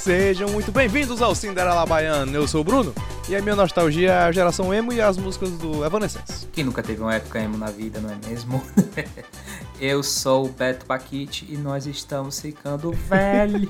Sejam muito bem-vindos ao Cinderela Baiano. Eu sou o Bruno e a minha nostalgia é a geração emo e as músicas do Evanescence. Quem nunca teve uma época emo na vida, não é mesmo? Eu sou o Beto Paquite e nós estamos ficando velhos.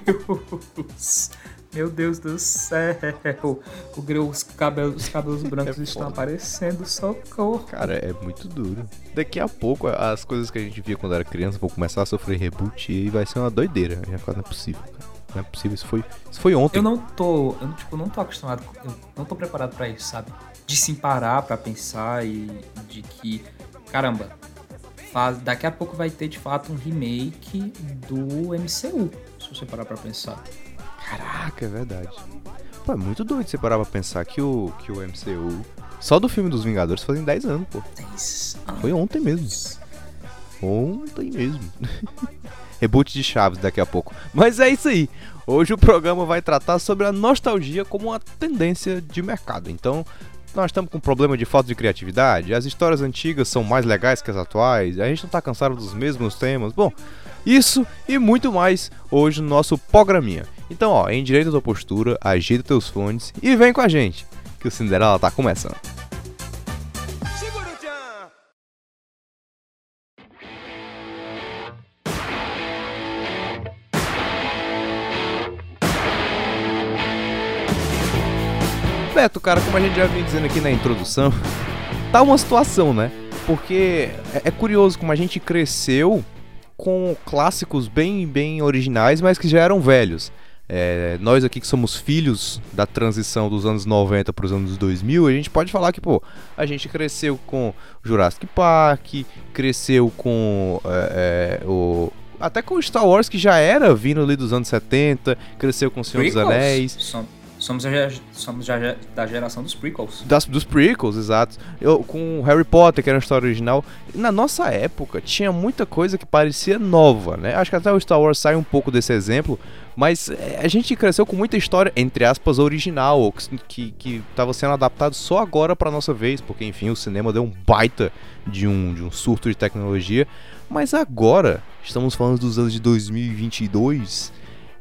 Meu Deus do céu. O, os, cabelos, os cabelos brancos é estão aparecendo, socorro. Cara, é muito duro. Daqui a pouco, as coisas que a gente via quando era criança vão começar a sofrer reboot e vai ser uma doideira. Já não é possível, cara. Não é possível, isso foi, isso foi ontem. Eu não tô, eu, tipo, não tô acostumado, eu não tô preparado para isso, sabe? De se parar para pensar e de que, caramba, daqui a pouco vai ter de fato um remake do MCU, se você parar pra pensar. Caraca, é verdade. Pô, é muito doido você parar pra pensar que o, que o MCU, só do filme dos Vingadores, fazem 10 anos, pô. 10 anos. Foi ontem mesmo. Ontem mesmo. Reboot de Chaves daqui a pouco. Mas é isso aí. Hoje o programa vai tratar sobre a nostalgia como uma tendência de mercado. Então, nós estamos com problema de falta de criatividade, as histórias antigas são mais legais que as atuais, a gente não está cansado dos mesmos temas. Bom, isso e muito mais hoje no nosso programinha. Então, ó, em direito da postura, ajeita teus fones e vem com a gente, que o Cinderela tá começando. Beto, cara, como a gente já vinha dizendo aqui na introdução, tá uma situação, né? Porque é, é curioso como a gente cresceu com clássicos bem, bem originais, mas que já eram velhos. É, nós aqui que somos filhos da transição dos anos 90 para os anos 2000, a gente pode falar que, pô, a gente cresceu com Jurassic Park, cresceu com é, é, o até com Star Wars que já era vindo ali dos anos 70, cresceu com o Senhor Prequels. dos Anéis. Somos, somos já da geração dos prequels. Das, dos prequels, exato. Eu, com Harry Potter, que era a história original. Na nossa época, tinha muita coisa que parecia nova, né? Acho que até o Star Wars sai um pouco desse exemplo. Mas é, a gente cresceu com muita história, entre aspas, original, que, que tava sendo adaptado só agora pra nossa vez, porque enfim, o cinema deu um baita de um, de um surto de tecnologia. Mas agora, estamos falando dos anos de 2022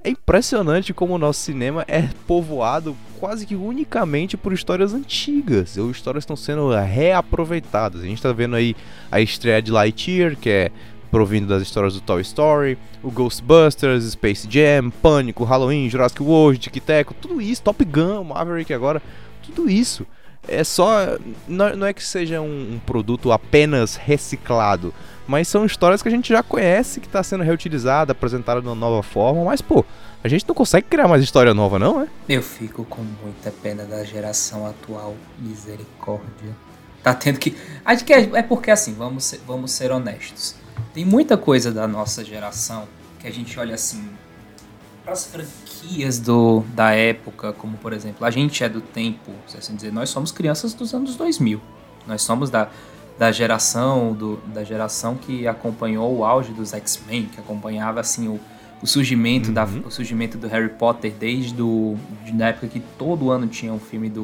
é impressionante como o nosso cinema é povoado quase que unicamente por histórias antigas, ou histórias estão sendo reaproveitadas. A gente está vendo aí a estreia de Lightyear, que é provindo das histórias do Toy Story, o Ghostbusters, Space Jam, Pânico, Halloween, Jurassic World, Tic tudo isso, Top Gun, Maverick agora, tudo isso. É só. Não, é que seja um produto apenas reciclado, mas são histórias que a gente já conhece, que está sendo reutilizada, apresentada de uma nova forma, mas pô, a gente não consegue criar mais história nova, não, é? Eu fico com muita pena da geração atual, misericórdia. Tá tendo que. Acho que é, porque assim, vamos ser, vamos ser honestos. Tem muita coisa da nossa geração que a gente olha assim. As franquias do, da época, como por exemplo, a gente é do tempo, assim dizer, nós somos crianças dos anos 2000. Nós somos da, da geração do, da geração que acompanhou o auge dos X-Men, que acompanhava assim o, o surgimento uhum. da, o surgimento do Harry Potter desde do, de, da época que todo ano tinha um filme do,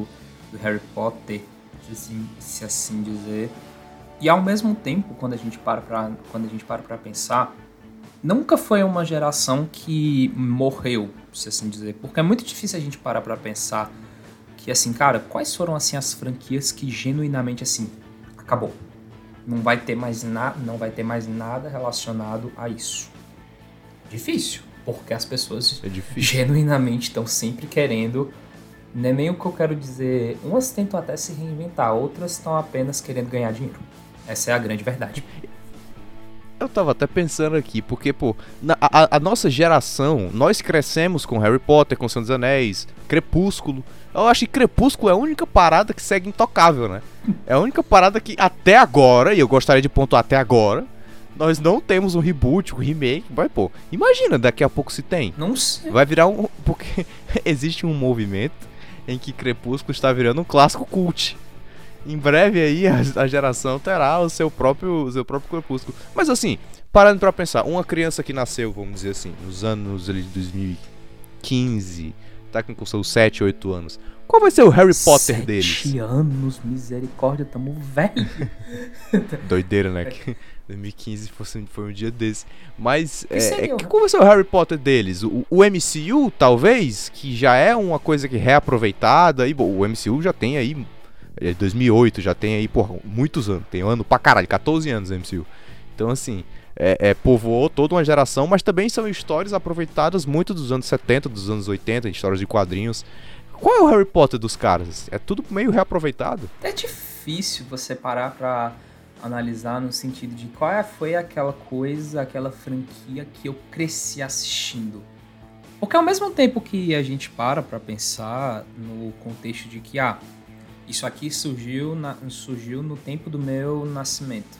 do Harry Potter, se assim, se assim dizer. E ao mesmo tempo, quando a gente para para quando a gente para para pensar, nunca foi uma geração que morreu, se assim dizer, porque é muito difícil a gente parar para pensar que assim, cara, quais foram assim as franquias que genuinamente assim acabou não vai ter mais nada, não vai ter mais nada relacionado a isso. Difícil, porque as pessoas é genuinamente estão sempre querendo, não é nem o que eu quero dizer, umas tentam até se reinventar, outras estão apenas querendo ganhar dinheiro. Essa é a grande verdade. Eu tava até pensando aqui, porque, pô, na, a, a, nossa geração, nós crescemos com Harry Potter, com Senhor dos Anéis, Crepúsculo. Eu acho que Crepúsculo é a única parada que segue intocável, né? É a única parada que até agora, e eu gostaria de pontuar até agora, nós não temos um reboot, um remake. Vai, pô, imagina, daqui a pouco se tem. Não sei. Vai virar um. Porque existe um movimento em que Crepúsculo está virando um clássico cult em breve aí a, a, geração terá o seu próprio, o seu próprio crepúsculo. Mas assim, parando pra pensar, uma criança que nasceu, vamos dizer assim, nos anos ali, de 2015, tá com seus 7, 8 anos. Qual vai ser o Harry Potter Sete deles? anos, misericórdia, tamo velho. Doideira, né? Que 2015 fosse, foi um dia desse. Mas é, seria é, que- qual vai ser o Harry Potter deles? O, o MCU, talvez, que já é uma coisa que é reaproveitada. E, bom, o MCU já tem aí. É 2008, já tem aí, porra, muitos anos. Tem ano pra caralho, 14 anos MCU. Então, assim, é, é, povoou toda uma geração, mas também são histórias aproveitadas muito dos anos 70, dos anos 80, histórias de quadrinhos. Qual é o Harry Potter dos caras? É tudo meio reaproveitado? É difícil você parar pra analisar no sentido de qual é- foi aquela coisa, aquela franquia que eu cresci assistindo. Porque ao mesmo tempo que a gente para pra pensar no contexto de que, ah, isso aqui surgiu, na- surgiu no tempo do meu nascimento.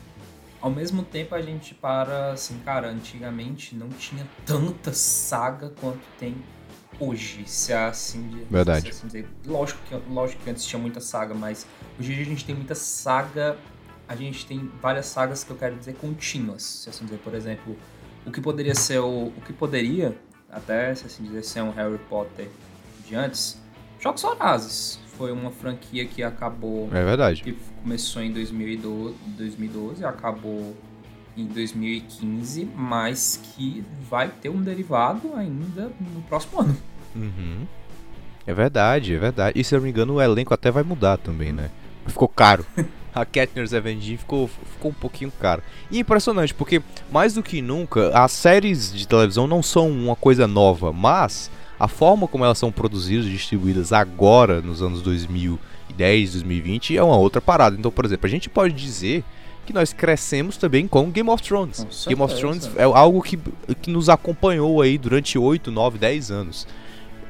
Ao mesmo tempo a gente para assim, cara, antigamente não tinha tanta saga quanto tem hoje, se é assim de, Verdade. se é assim dizer. Lógico que, lógico que antes tinha muita saga, mas hoje a gente tem muita saga, a gente tem várias sagas que eu quero dizer contínuas, se assim dizer, por exemplo, o que poderia ser o, o que poderia até se assim dizer ser um Harry Potter de antes, Jogos Vorazes foi uma franquia que acabou É verdade. que começou em 2012, 2012 acabou em 2015, mas que vai ter um derivado ainda no próximo ano. Uhum. É verdade, é verdade. E se eu não me engano, o elenco até vai mudar também, né? Ficou caro. A Katniss Everdeen ficou, ficou um pouquinho caro. E é impressionante, porque mais do que nunca, as séries de televisão não são uma coisa nova, mas a forma como elas são produzidas e distribuídas agora, nos anos 2010, 2020, é uma outra parada. Então, por exemplo, a gente pode dizer que nós crescemos também com Game of Thrones. Com Game of. Thrones é algo que, que nos acompanhou aí durante 8, 9, 10 anos.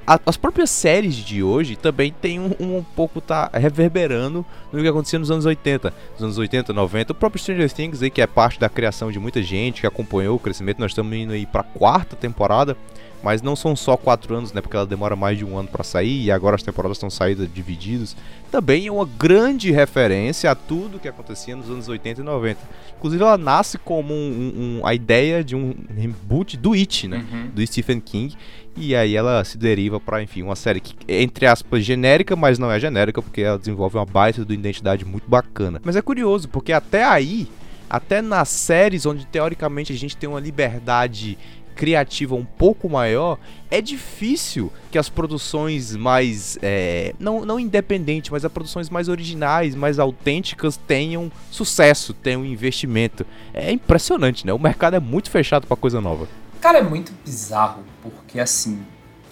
A- as próprias séries de hoje também tem um, um pouco tá reverberando no que acontecia nos anos 80, nos anos 80, 90. O próprio Stranger Things aí que é parte da criação de muita gente que acompanhou o crescimento. Nós estamos indo aí para quarta temporada, mas não são só quatro anos, né? Porque ela demora mais de um ano para sair e agora as temporadas estão saídas divididas. Também é uma grande referência a tudo que acontecia nos anos 80 e 90. Inclusive ela nasce como um- um- a ideia de um reboot do It, né? do Stephen King. E aí ela se deriva pra, enfim, uma série que, entre aspas, genérica, mas não é genérica, porque ela desenvolve uma baita de identidade muito bacana. Mas é curioso, porque até aí, até nas séries onde teoricamente a gente tem uma liberdade criativa um pouco maior, é difícil que as produções mais. é, não, não independentes, mas as produções mais originais, mais autênticas tenham sucesso, tenham investimento. É impressionante, né? O mercado é muito fechado pra coisa nova. Cara, é muito bizarro, porque assim,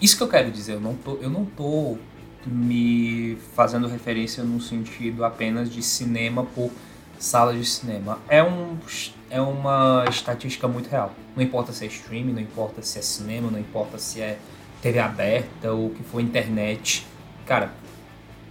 isso que eu quero dizer, eu não tô, eu não tô me fazendo referência no sentido apenas de cinema por sala de cinema. É, um, é uma estatística muito real. Não importa se é streaming, não importa se é cinema, não importa se é TV aberta ou que for internet. Cara,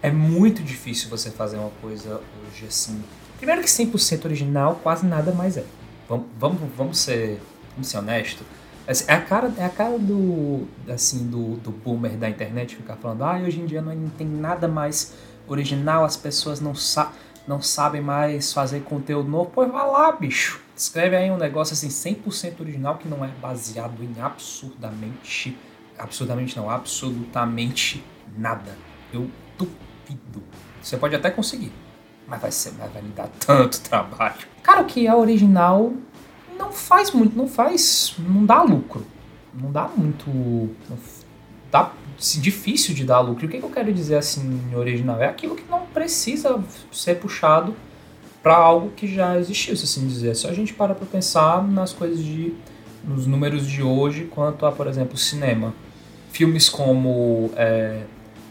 é muito difícil você fazer uma coisa hoje assim. Primeiro que 100% original quase nada mais é. Vamos, vamos, vamos ser, vamos ser honesto. Assim, É a cara, é a cara do, assim, do, do boomer da internet ficar falando, ah, hoje em dia não tem nada mais original, as pessoas não, sa não sabem mais fazer conteúdo novo. Pois vai lá, bicho. Escreve aí um negócio assim, 100% original que não é baseado em absurdamente, absurdamente não, absolutamente nada. Eu duvido. Você pode até conseguir, mas vai ser, mas vai me dar tanto trabalho. Cara, o que é original não faz muito, não faz, não dá lucro. Não dá muito, não dá assim, difícil de dar lucro. O que, que eu quero dizer assim original? É aquilo que não precisa ser puxado para algo que já existiu, se assim dizer. Só a gente para para pensar nas coisas de nos números de hoje quanto a, por exemplo, cinema. Filmes como é,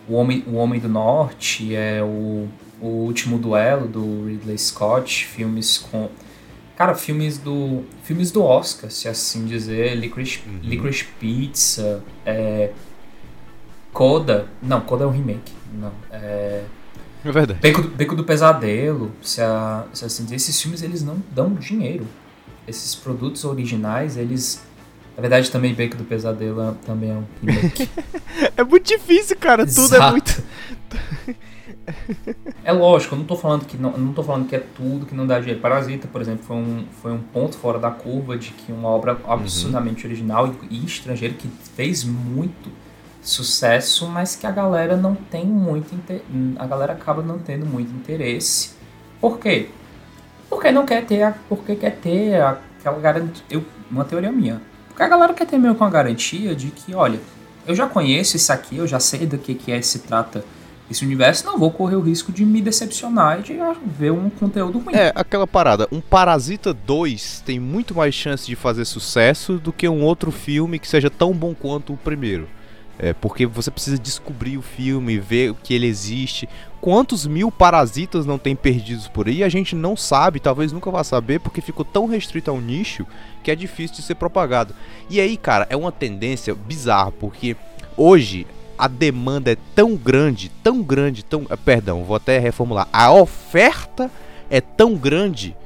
o, Homem, o Homem do Norte, é, o, o Último Duelo do Ridley Scott, filmes com Cara, filmes do filmes do Oscar, se assim dizer, Licorice, Uhum. Licorice Pizza, é, Coda, não, Coda é um remake, não, é, É verdade. Beco do, Beco do Pesadelo, se, a, se assim dizer, esses filmes eles não dão dinheiro. Esses produtos originais, eles, na verdade também Beco do Pesadelo é- também é um remake. É muito difícil, cara. Tudo é Exato. muito. é lógico, eu não tô falando que não, não tô falando que é tudo que não dá dinheiro. Parasita, por exemplo, foi um, foi um ponto fora da curva de que uma obra absurdamente uhum. original e, e estrangeira que fez muito sucesso, mas que a galera não tem muito a galera acaba não tendo muito interesse. Por quê? Porque não quer ter, a, porque quer ter aquela garantia, uma teoria minha. Porque a galera quer ter meio com a garantia de que, olha, eu já conheço isso aqui, eu já sei do que, que é se trata esse universo, não vou correr o risco de me decepcionar e de ver um conteúdo ruim. É, aquela parada. Um Parasita 2 tem muito mais chance de fazer sucesso do que um outro filme que seja tão bom quanto o primeiro. É, porque você precisa descobrir o filme, ver que ele existe. Quantos mil parasitas não tem perdidos por aí? A gente não sabe, talvez nunca vá saber, porque ficou tão restrito ao nicho que é difícil de ser propagado. E aí, cara, é uma tendência bizarra, porque hoje a demanda é tão grande, tão grande, tão. Eh, perdão, vou até reformular. A oferta é tão grande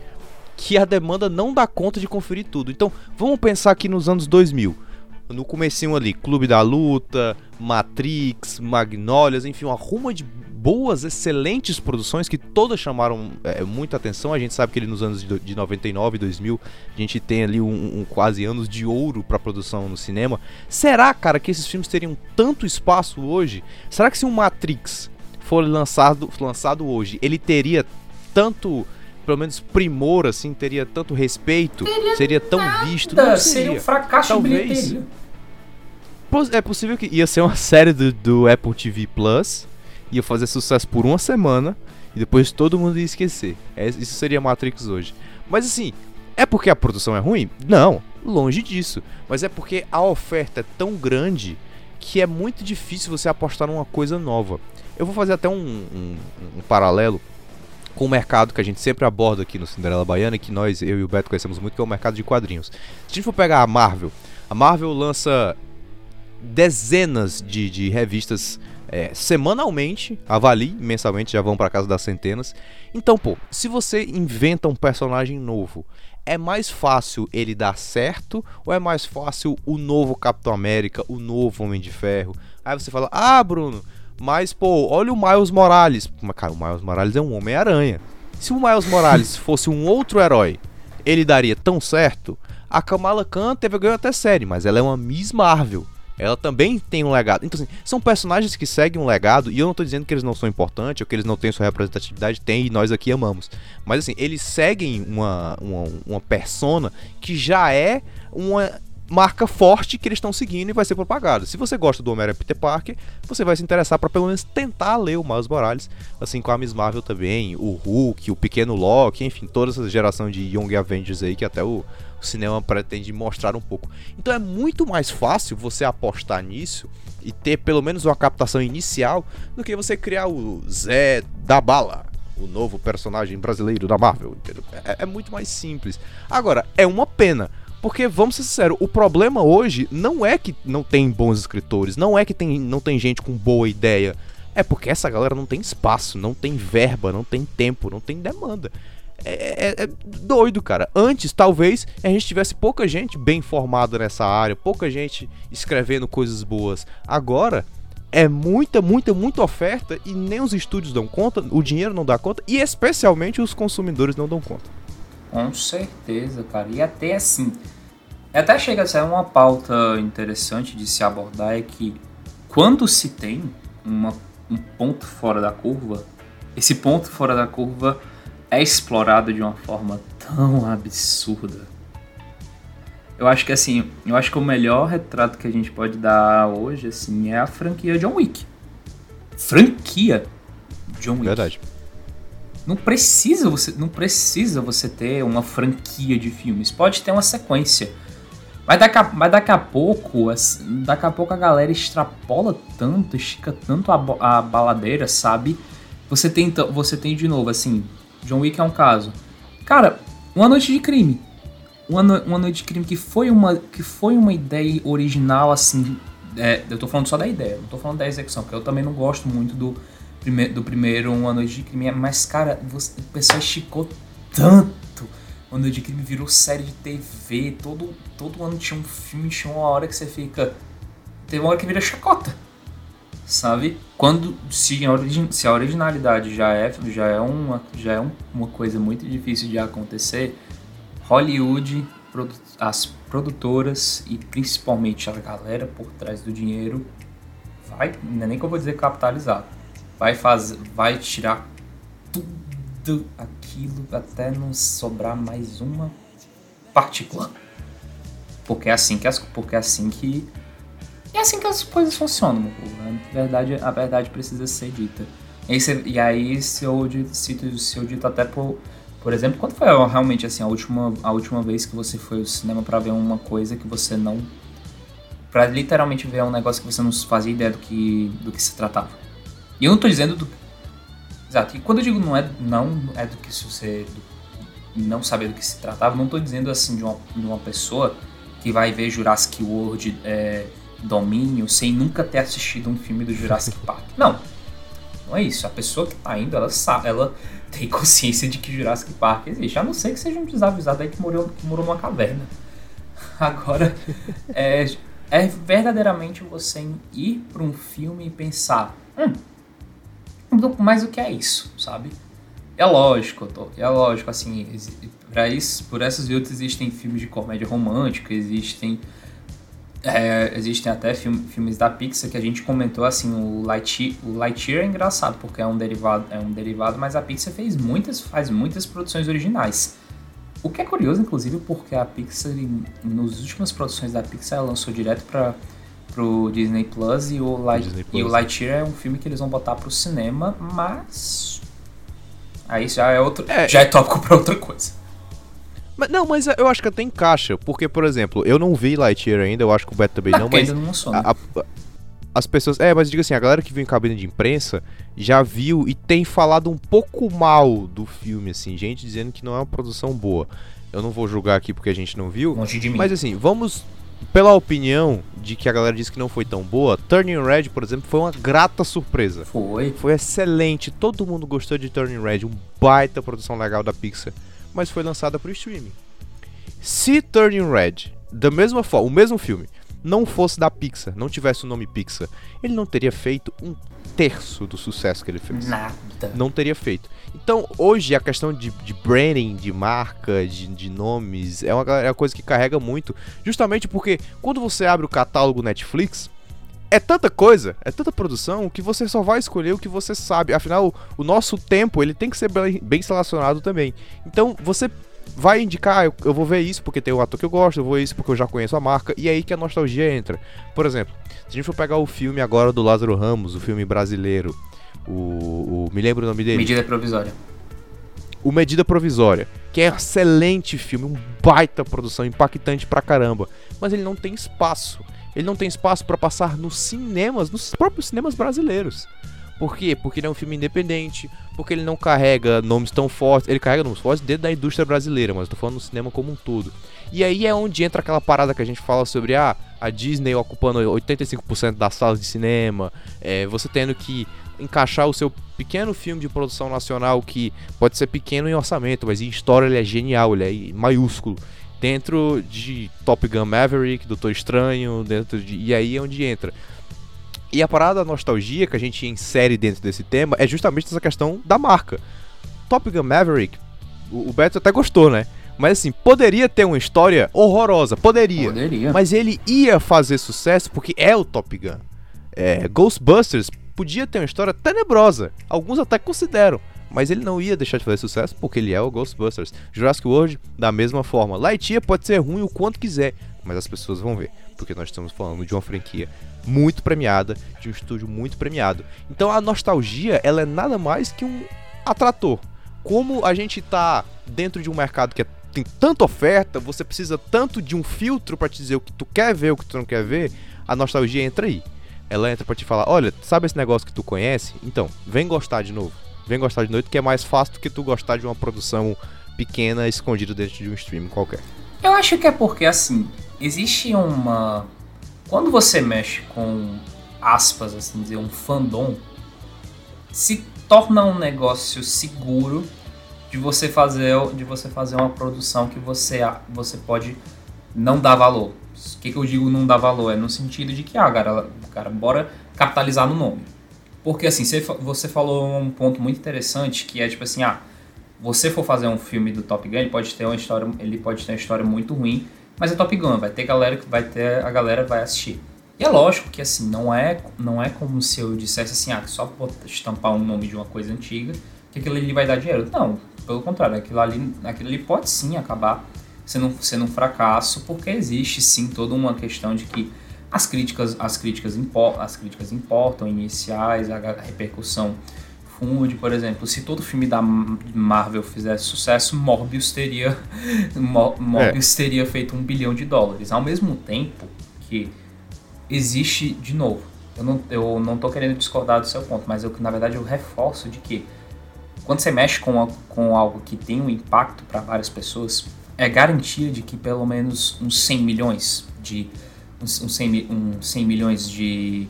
que a demanda não dá conta de conferir tudo. Então, vamos pensar aqui nos anos 2000 no comecinho ali, Clube da Luta, Matrix, Magnólias, enfim, uma ruma de boas, excelentes produções que todas chamaram é, muita atenção. A gente sabe que ele nos anos de, de 99 2000, a gente tem ali um, um quase anos de ouro para produção no cinema. Será, cara, que esses filmes teriam tanto espaço hoje? Será que se um Matrix for lançado, lançado hoje, ele teria tanto pelo menos primor, assim, teria tanto respeito, teria seria tão nada. visto. Não seria. seria um fracasso Talvez. de É possível que ia ser uma série do, do Apple TV Plus, ia fazer sucesso por uma semana e depois todo mundo ia esquecer. É, isso seria Matrix hoje. Mas assim, é porque a produção é ruim? Não, longe disso. Mas é porque a oferta é tão grande que é muito difícil você apostar numa coisa nova. Eu vou fazer até um, um, um paralelo com o mercado que a gente sempre aborda aqui no Cinderela Baiana que nós, eu e o Beto conhecemos muito, que é o mercado de quadrinhos. Se a gente for pegar a Marvel, a Marvel lança dezenas de, de revistas é, semanalmente, avalie, mensalmente já vão para casa das centenas. Então, pô, se você inventa um personagem novo, é mais fácil ele dar certo ou é mais fácil o novo Capitão América, o novo Homem de Ferro? Aí você fala: "Ah, Bruno, mas, pô, olha o Miles Morales. Cara, o Miles Morales é um Homem-Aranha. Se o Miles Morales fosse um outro herói, ele daria tão certo? A Kamala Khan teve ganho até série, mas ela é uma Miss Marvel. Ela também tem um legado. Então, assim, são personagens que seguem um legado, e eu não tô dizendo que eles não são importantes ou que eles não têm sua representatividade, tem e nós aqui amamos. Mas, assim, eles seguem uma, uma, uma persona que já é uma marca forte que eles estão seguindo e vai ser propagado. Se você gosta do Homem-Aranha Peter Parker, você vai se interessar para pelo menos tentar ler o Miles Morales, assim com a Miss Marvel também, o Hulk, o Pequeno Loki, enfim, toda essa geração de Young Avengers aí que até o, o cinema pretende mostrar um pouco. Então é muito mais fácil você apostar nisso e ter pelo menos uma captação inicial do que você criar o Zé da Bala, o novo personagem brasileiro da Marvel. É, é, muito mais simples. Agora, é uma pena, porque, vamos ser sinceros, o problema hoje não é que não tem bons escritores, não é que tem, não tem gente com boa ideia. É porque essa galera não tem espaço, não tem verba, não tem tempo, não tem demanda. É, é, é, doido, cara. Antes, talvez, a gente tivesse pouca gente bem formada nessa área, pouca gente escrevendo coisas boas. Agora, é muita, muita, muita oferta e nem os estúdios dão conta, o dinheiro não dá conta e especialmente os consumidores não dão conta. Com certeza, cara. E até assim, até chega a ser uma pauta interessante de se abordar é que quando se tem uma, um ponto fora da curva, esse ponto fora da curva é explorado de uma forma tão absurda. Eu acho que assim, eu acho que o melhor retrato que a gente pode dar hoje assim é a franquia John Wick. Franquia John Wick. Verdade. Não precisa você, não precisa você ter uma franquia de filmes. Pode ter uma sequência. Mas daqui a, mas daqui a pouco, daqui a pouco a galera extrapola tanto, estica tanto a, a baladeira, sabe? Você tem, você tem de novo, assim, John Wick é um caso. Cara, Uma Noite de Crime. Uma, no, uma Noite de Crime que foi uma, que foi uma ideia original, assim. É, eu tô falando só da ideia, não tô falando da execução, porque eu também não gosto muito do, do primeiro Uma Noite de Crime. Mas, cara, você, o pessoal esticou tanto. Uma Noite de Crime virou série de TV. Todo, todo ano tinha um filme, tinha uma hora que você fica. Teve uma hora que vira chacota. Sabe? Quando se a, se a originalidade já é já é uma já é uma coisa muito difícil de acontecer, Hollywood, as produtoras e principalmente a galera por trás do dinheiro vai, não é nem que eu vou dizer capitalizar, vai fazer, vai tirar tudo aquilo até não sobrar mais uma partícula. Porque é assim que as, porque é assim que é assim que as coisas funcionam, a verdade, a verdade precisa ser dita. E se, e aí se eu cito, se eu dito até por, por exemplo, quando foi realmente assim a última, a última vez que você foi ao cinema para ver uma coisa que você não para literalmente ver um negócio que você não fazia ideia do que do que se tratava. E eu não tô dizendo do Exato. E quando eu digo não é não é do que você do, não saber do que se tratava, não tô dizendo assim de uma, de uma pessoa que vai ver Jurassic World é, domínio sem nunca ter assistido um filme do Jurassic Park. Não. Não é isso. A pessoa que tá indo, ela sabe, ela tem consciência de que Jurassic Park existe. A não ser que seja um desavisado aí que morou, que morou numa caverna. Agora, é, é verdadeiramente você ir para um filme e pensar, hum, mas o que é isso, sabe? É lógico, é lógico, assim, para isso, por essas e outras existem filmes de comédia romântica, existem é, existem até film, filmes da Pixar que a gente comentou assim, o Lightyear, o Lightyear é engraçado porque é um derivado, é um derivado, mas a Pixar fez muitas, faz muitas produções originais. O que é curioso, inclusive, porque a Pixar, nas últimas produções da Pixar, ela lançou direto para pro Disney Plus e o, Light, Plus. e o Lightyear é um filme que eles vão botar pro cinema, mas aí já é outro, é, já é tópico para outra coisa. Mas, não, mas eu acho que até encaixa, porque, por exemplo, eu não vi Lightyear ainda, eu acho que o Beto também não, mas... Ainda não lançou, né? a, a, as pessoas... É, mas diga assim, a galera que viu em cabine de imprensa já viu e tem falado um pouco mal do filme, assim, gente dizendo que não é uma produção boa. Eu não vou julgar aqui porque a gente não viu, mas assim, vamos... Pela opinião de que a galera disse que não foi tão boa, Turning Red, por exemplo, foi uma grata surpresa. Foi. Foi excelente, todo mundo gostou de Turning Red, um baita produção legal da Pixar mas foi lançada para o streaming. Se Turning Red, da mesma forma, o mesmo filme, não fosse da Pixar, não tivesse o nome Pixar, ele não teria feito um terço do sucesso que ele fez. Nada. Não teria feito. Então, hoje, a questão de, de branding, de marca, de, de nomes, é uma, é uma coisa que carrega muito. Justamente porque quando você abre o catálogo Netflix, é tanta coisa, é tanta produção que você só vai escolher o que você sabe. Afinal, o nosso tempo ele tem que ser bem, bem selecionado também. Então você vai indicar, ah, eu, eu, vou ver isso porque tem o ator que eu gosto, eu vou ver isso porque eu já conheço a marca, e aí que a nostalgia entra. Por exemplo, se a gente for pegar o filme agora do Lázaro Ramos, o filme brasileiro, o, o me lembro o nome dele? Medida Provisória. O Medida Provisória, que é um excelente filme, um baita produção, impactante pra caramba, mas ele não tem espaço ele não tem espaço para passar nos cinemas, nos próprios cinemas brasileiros. Por quê? Porque ele é um filme independente, porque ele não carrega nomes tão fortes, ele carrega nomes fortes dentro da indústria brasileira, mas eu tô falando no cinema como um todo. E aí é onde entra aquela parada que a gente fala sobre ah, a Disney ocupando 85% das salas de cinema, é, você tendo que encaixar o seu pequeno filme de produção nacional que pode ser pequeno em orçamento, mas em história ele é genial, ele é maiúsculo dentro de Top Gun Maverick, Doutor Estranho, dentro de. E aí é onde entra. E a parada da nostalgia que a gente insere dentro desse tema é justamente essa questão da marca. Top Gun Maverick, o, Beto até gostou, né? Mas assim, poderia ter uma história horrorosa, poderia. Poderia. Mas ele ia fazer sucesso porque é o Top Gun. É, Ghostbusters podia ter uma história tenebrosa. Alguns até consideram mas ele não ia deixar de fazer sucesso porque ele é o Ghostbusters. Jurassic World, da mesma forma. Lightyear pode ser ruim o quanto quiser, mas as pessoas vão ver, porque nós estamos falando de uma franquia muito premiada, de um estúdio muito premiado. Então a nostalgia, ela é nada mais que um atrator. Como a gente tá dentro de um mercado que é, tem tanta oferta, você precisa tanto de um filtro para te dizer o que tu quer ver, o que tu não quer ver, a nostalgia entra aí. Ela entra para te falar, olha, sabe esse negócio que tu conhece? Então, vem gostar de novo vem gostar de noite, que é mais fácil do que tu gostar de uma produção pequena escondida dentro de um stream qualquer. Eu acho que é porque assim, existe uma quando você mexe com aspas, assim dizer, um fandom, se torna um negócio seguro de você fazer de você fazer uma produção que você você pode não dar valor, O que, que eu digo não dá valor? É no sentido de que, ah, cara, cara, bora capitalizar no nome. Porque assim, você, falou um ponto muito interessante que é tipo assim, ah, você for fazer um filme do Top Gun, ele pode ter uma história, ele pode ter uma história muito ruim, mas é Top Gun, vai ter galera que vai ter, a galera vai assistir. E é lógico que assim, não é, não é como se eu dissesse assim, ah, só estampar um nome de uma coisa antiga, que aquilo ali vai dar dinheiro. Não, pelo contrário, aquilo ali, aquilo ali pode sim acabar sendo, sendo um fracasso, porque existe sim toda uma questão de que as críticas, as críticas, impor, as críticas importam, iniciais, a repercussão funde, por exemplo, se todo filme da Marvel fizesse sucesso, Morbius teria Morbius é. teria feito um bilhão de dólares. Ao mesmo tempo que existe de novo. Eu não, eu não tô querendo discordar do seu ponto, mas eu, na verdade eu reforço de que quando você mexe com, com algo que tem um impacto para várias pessoas, é garantia de que pelo menos uns 100 milhões de uns, uns 100, um 100 milhões de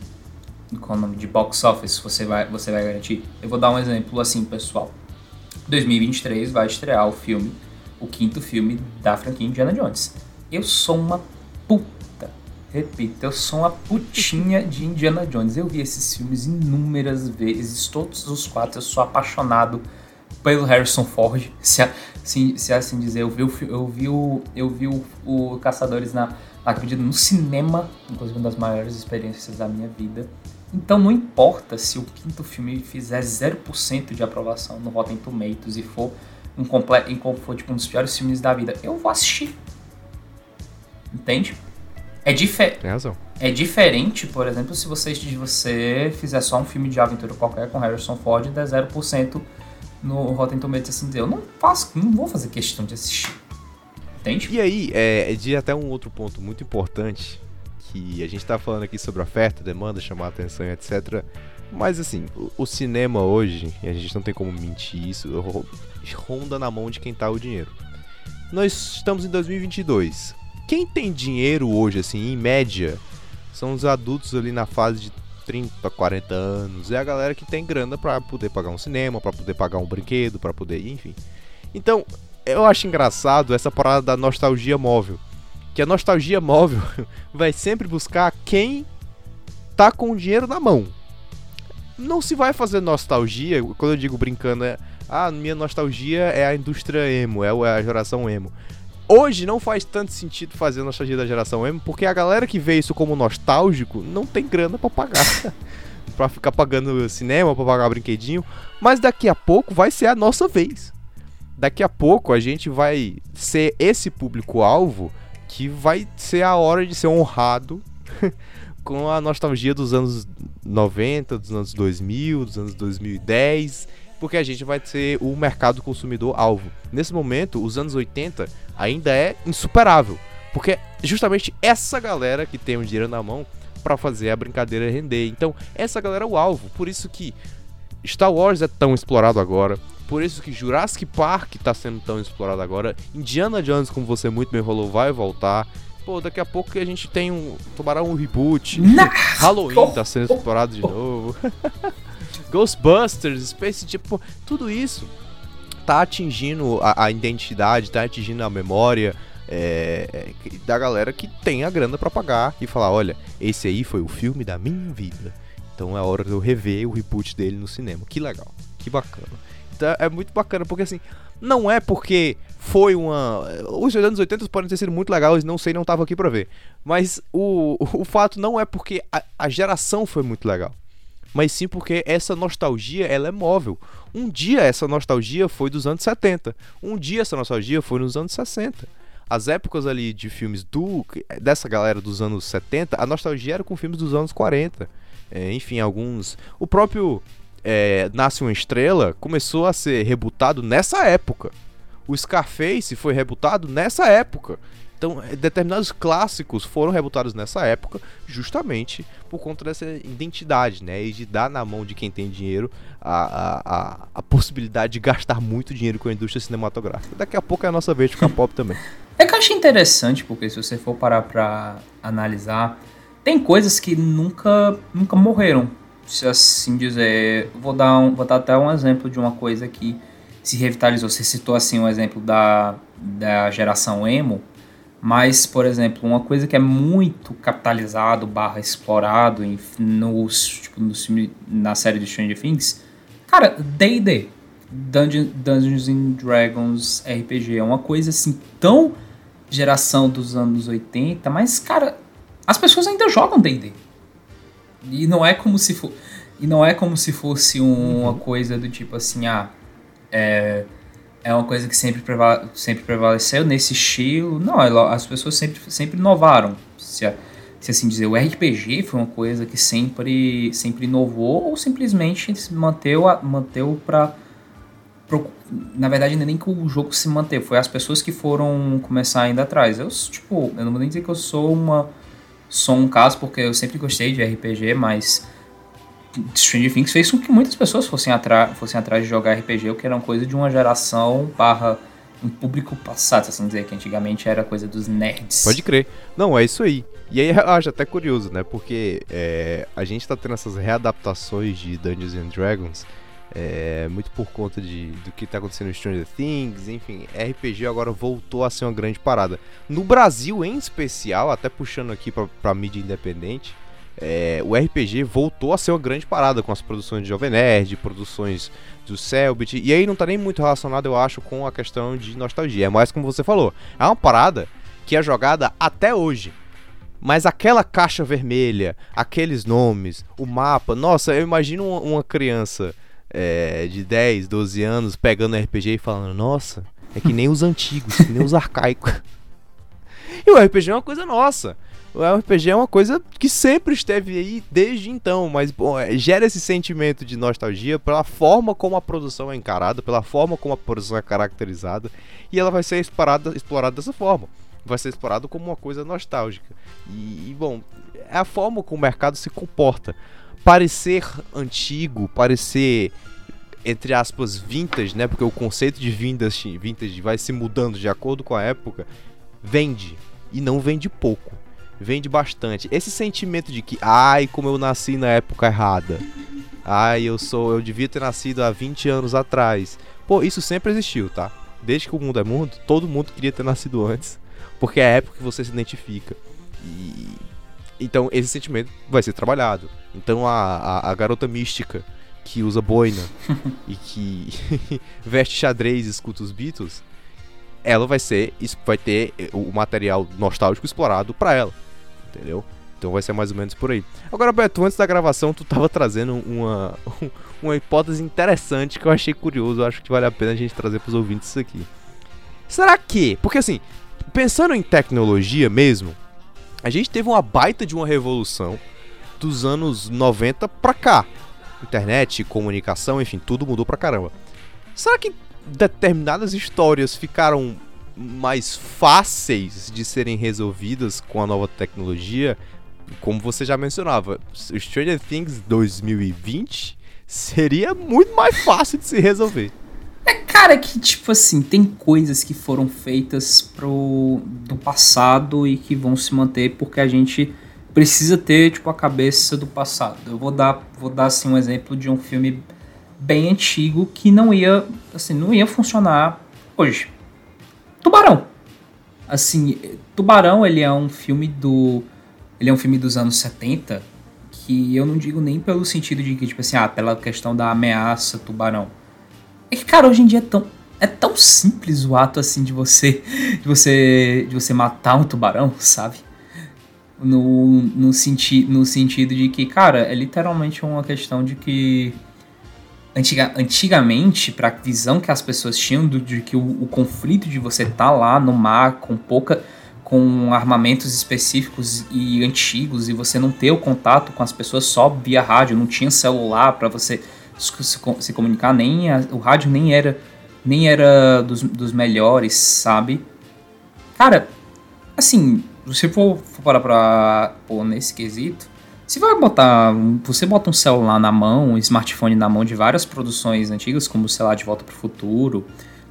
qual é o nome de box office você vai você vai garantir. Eu vou dar um exemplo assim, pessoal. 2023 vai estrear o filme, o quinto filme da franquia Indiana Jones. Eu sou uma puta, repito, eu sou uma putinha de Indiana Jones. Eu vi esses filmes inúmeras vezes, todos os quatro. Eu sou apaixonado pelo Harrison Ford, se, assim, se assim dizer. Eu vi o, eu vi o, eu vi o, o Caçadores na acredito no cinema, inclusive uma das maiores experiências da minha vida. Então não importa se o quinto filme fizer 0% de aprovação no Rotten Tomatoes e for um completo, for tipo um dos piores filmes da vida, eu vou assistir. Entende? É, difer é diferente, por exemplo, se você, se você fizer só um filme de aventura qualquer com Harrison Ford e der 0% no Rotten Tomatoes assim, eu não faço, não vou fazer questão de assistir. Entende? E aí, é, de até um outro ponto muito importante, que a gente tá falando aqui sobre oferta, demanda, chamar atenção etc. Mas assim, o, o, cinema hoje, e a gente não tem como mentir isso, ronda na mão de quem tá o dinheiro. Nós estamos em 2022. Quem tem dinheiro hoje, assim, em média, são os adultos ali na fase de 30, 40 anos. É a galera que tem grana para poder pagar um cinema, para poder pagar um brinquedo, para poder, enfim. Então, eu acho engraçado essa parada da nostalgia móvel. Que a nostalgia móvel vai sempre buscar quem tá com o dinheiro na mão. Não se vai fazer nostalgia, quando eu digo brincando, é. Ah, minha nostalgia é a indústria emo, é a geração emo. Hoje não faz tanto sentido fazer nostalgia da geração emo, porque a galera que vê isso como nostálgico não tem grana para pagar. para ficar pagando cinema, para pagar brinquedinho. Mas daqui a pouco vai ser a nossa vez daqui a pouco a gente vai ser esse público-alvo que vai ser a hora de ser honrado com a nostalgia dos anos 90, dos anos 2000, dos anos 2010, porque a gente vai ser o mercado consumidor alvo. Nesse momento, os anos 80 ainda é insuperável, porque justamente essa galera que tem o dinheiro na mão para fazer a brincadeira render. Então, essa galera é o alvo. Por isso que Star Wars é tão explorado agora, por isso que Jurassic Park tá sendo tão explorado agora. Indiana Jones, como você muito bem falou, vai voltar. Pô, daqui a pouco a gente tem um. Tomará um reboot. Halloween tá sendo explorado de novo. Ghostbusters, Space tipo, tudo isso tá atingindo a, a identidade, tá atingindo a memória é, da galera que tem a grana para pagar e falar, olha, esse aí foi o filme da minha vida. Então é hora de eu rever o reboot dele no cinema. Que legal, que bacana é muito bacana, porque assim, não é porque foi uma. Os anos 80 podem ter sido muito legais, não sei, não tava aqui pra ver. Mas o, o fato não é porque a, a geração foi muito legal. Mas sim porque essa nostalgia ela é móvel. Um dia essa nostalgia foi dos anos 70. Um dia essa nostalgia foi nos anos 60 as épocas ali de filmes do dessa galera dos anos 70, a nostalgia era com filmes dos anos 40. É, enfim, alguns. O próprio é, Nasce uma Estrela começou a ser rebutado nessa época. O Scarface foi rebutado nessa época. Então, é, determinados clássicos foram rebutados nessa época, justamente por conta dessa identidade, né? E de dar na mão de quem tem dinheiro a, a, a, possibilidade de gastar muito dinheiro com a indústria cinematográfica. Daqui a pouco é a nossa vez de ficar pop também. É que eu acho interessante, porque se você for parar pra analisar, tem coisas que nunca, nunca morreram se assim dizer, vou dar, um, vou dar até um exemplo de uma coisa que se revitalizou. Você citou assim um exemplo da, da geração emo. Mas, por exemplo, uma coisa que é muito capitalizado barra explorado em, nos, tipo, na série de Stranger Things, cara, D&D, Dungeon, Dungeons and Dragons RPG, é uma coisa assim tão geração dos anos 80, mas, cara, as pessoas ainda jogam D&D. E não é como se for, e não é como se fosse um, uma coisa do tipo assim, ah, é é uma coisa que sempre, preva sempre prevaleceu nesse estilo. Não, as pessoas sempre, sempre inovaram. Se, se assim dizer, o RPG foi uma coisa que sempre, sempre inovou ou simplesmente se manteve, manteve para na verdade é nem que o jogo se manteve, foi as pessoas que foram começar ainda atrás. Eu, tipo, eu não vou nem dizer que eu sou uma sou um caso porque eu sempre gostei de RPG, mas Stranger Things fez com que muitas pessoas fossem, fossem atrás de jogar RPG, o que era uma coisa de uma geração barra um público passado, assim dizer, que antigamente era coisa dos nerds. Pode crer. Não, é isso aí. E aí eu acho até curioso, né? Porque é, a gente tá tendo essas readaptações de Dungeons and Dragons é, muito por conta de, do que tá acontecendo em Stranger Things, enfim, RPG agora voltou a ser uma grande parada. No Brasil, em especial, até puxando aqui pra mídia independente, é, o RPG voltou a ser uma grande parada com as produções de Jovem Nerd, produções do Selbit, e aí não tá nem muito relacionado, eu acho, com a questão de nostalgia. É mais como você falou, é uma parada que é jogada até hoje. Mas aquela caixa vermelha, aqueles nomes, o mapa, nossa, eu imagino uma criança é, de 10, 12 anos pegando RPG e falando, nossa, é que nem os antigos, que nem os arcaicos. E o RPG é uma coisa nossa o RPG é uma coisa que sempre esteve aí desde então, mas bom, é, gera esse sentimento de nostalgia pela forma como a produção é encarada, pela forma como a produção é caracterizada, e ela vai ser explorada, explorada dessa forma. Vai ser explorado como uma coisa nostálgica. E, e bom, é a forma como o mercado se comporta. Parecer antigo, parecer entre aspas vintage, né? Porque o conceito de vintage, vintage vai se mudando de acordo com a época, vende e não vende pouco vende bastante. Esse sentimento de que, ai, como eu nasci na época errada. Ai, eu sou, eu devia ter nascido há 20 anos atrás. Pô, isso sempre existiu, tá? Desde que o mundo é mundo, todo mundo queria ter nascido antes, porque é a época que você se identifica. E então esse sentimento vai ser trabalhado. Então a, a, a garota mística que usa boina e que veste xadrez e escuta os Beatles, ela vai ser, vai ter o material nostálgico explorado para ela entendeu? Então vai ser mais ou menos por aí. Agora, Beto, antes da gravação, tu tava trazendo uma, uma hipótese interessante que eu achei curioso. Eu acho que vale a pena a gente trazer pros ouvintes isso aqui. Será que? Porque assim, pensando em tecnologia mesmo, a gente teve uma baita de uma revolução dos anos 90 pra cá. Internet, comunicação, enfim, tudo mudou pra caramba. Será que determinadas histórias ficaram mais fáceis de serem resolvidas com a nova tecnologia, como você já mencionava, Stranger Things 2020 seria muito mais fácil de se resolver. É, cara, que tipo assim, tem coisas que foram feitas pro do passado e que vão se manter porque a gente precisa ter tipo a cabeça do passado. Eu vou dar, vou dar assim um exemplo de um filme bem antigo que não ia, assim, não ia funcionar hoje. Tubarão. Assim, Tubarão, ele é um filme do ele é um filme dos anos 70 que eu não digo nem pelo sentido de que tipo assim, ah, pela questão da ameaça tubarão. É que cara, hoje em dia é tão é tão simples o ato assim de você de você de você matar um tubarão, sabe? No, no, senti no sentido de que, cara, é literalmente uma questão de que antiga, antigamente, para a visão que as pessoas tinham do, de que o, o conflito de você estar tá lá no mar com pouca com armamentos específicos e antigos e você não ter o contato com as pessoas só via rádio, não tinha celular para você se, se, comunicar, nem a, o rádio nem era nem era dos, dos melhores, sabe? Cara, assim, se for, for parar pra pôr nesse quesito, se vai botar. Você bota um celular na mão, um smartphone na mão de várias produções antigas, como, sei lá, De Volta pro Futuro,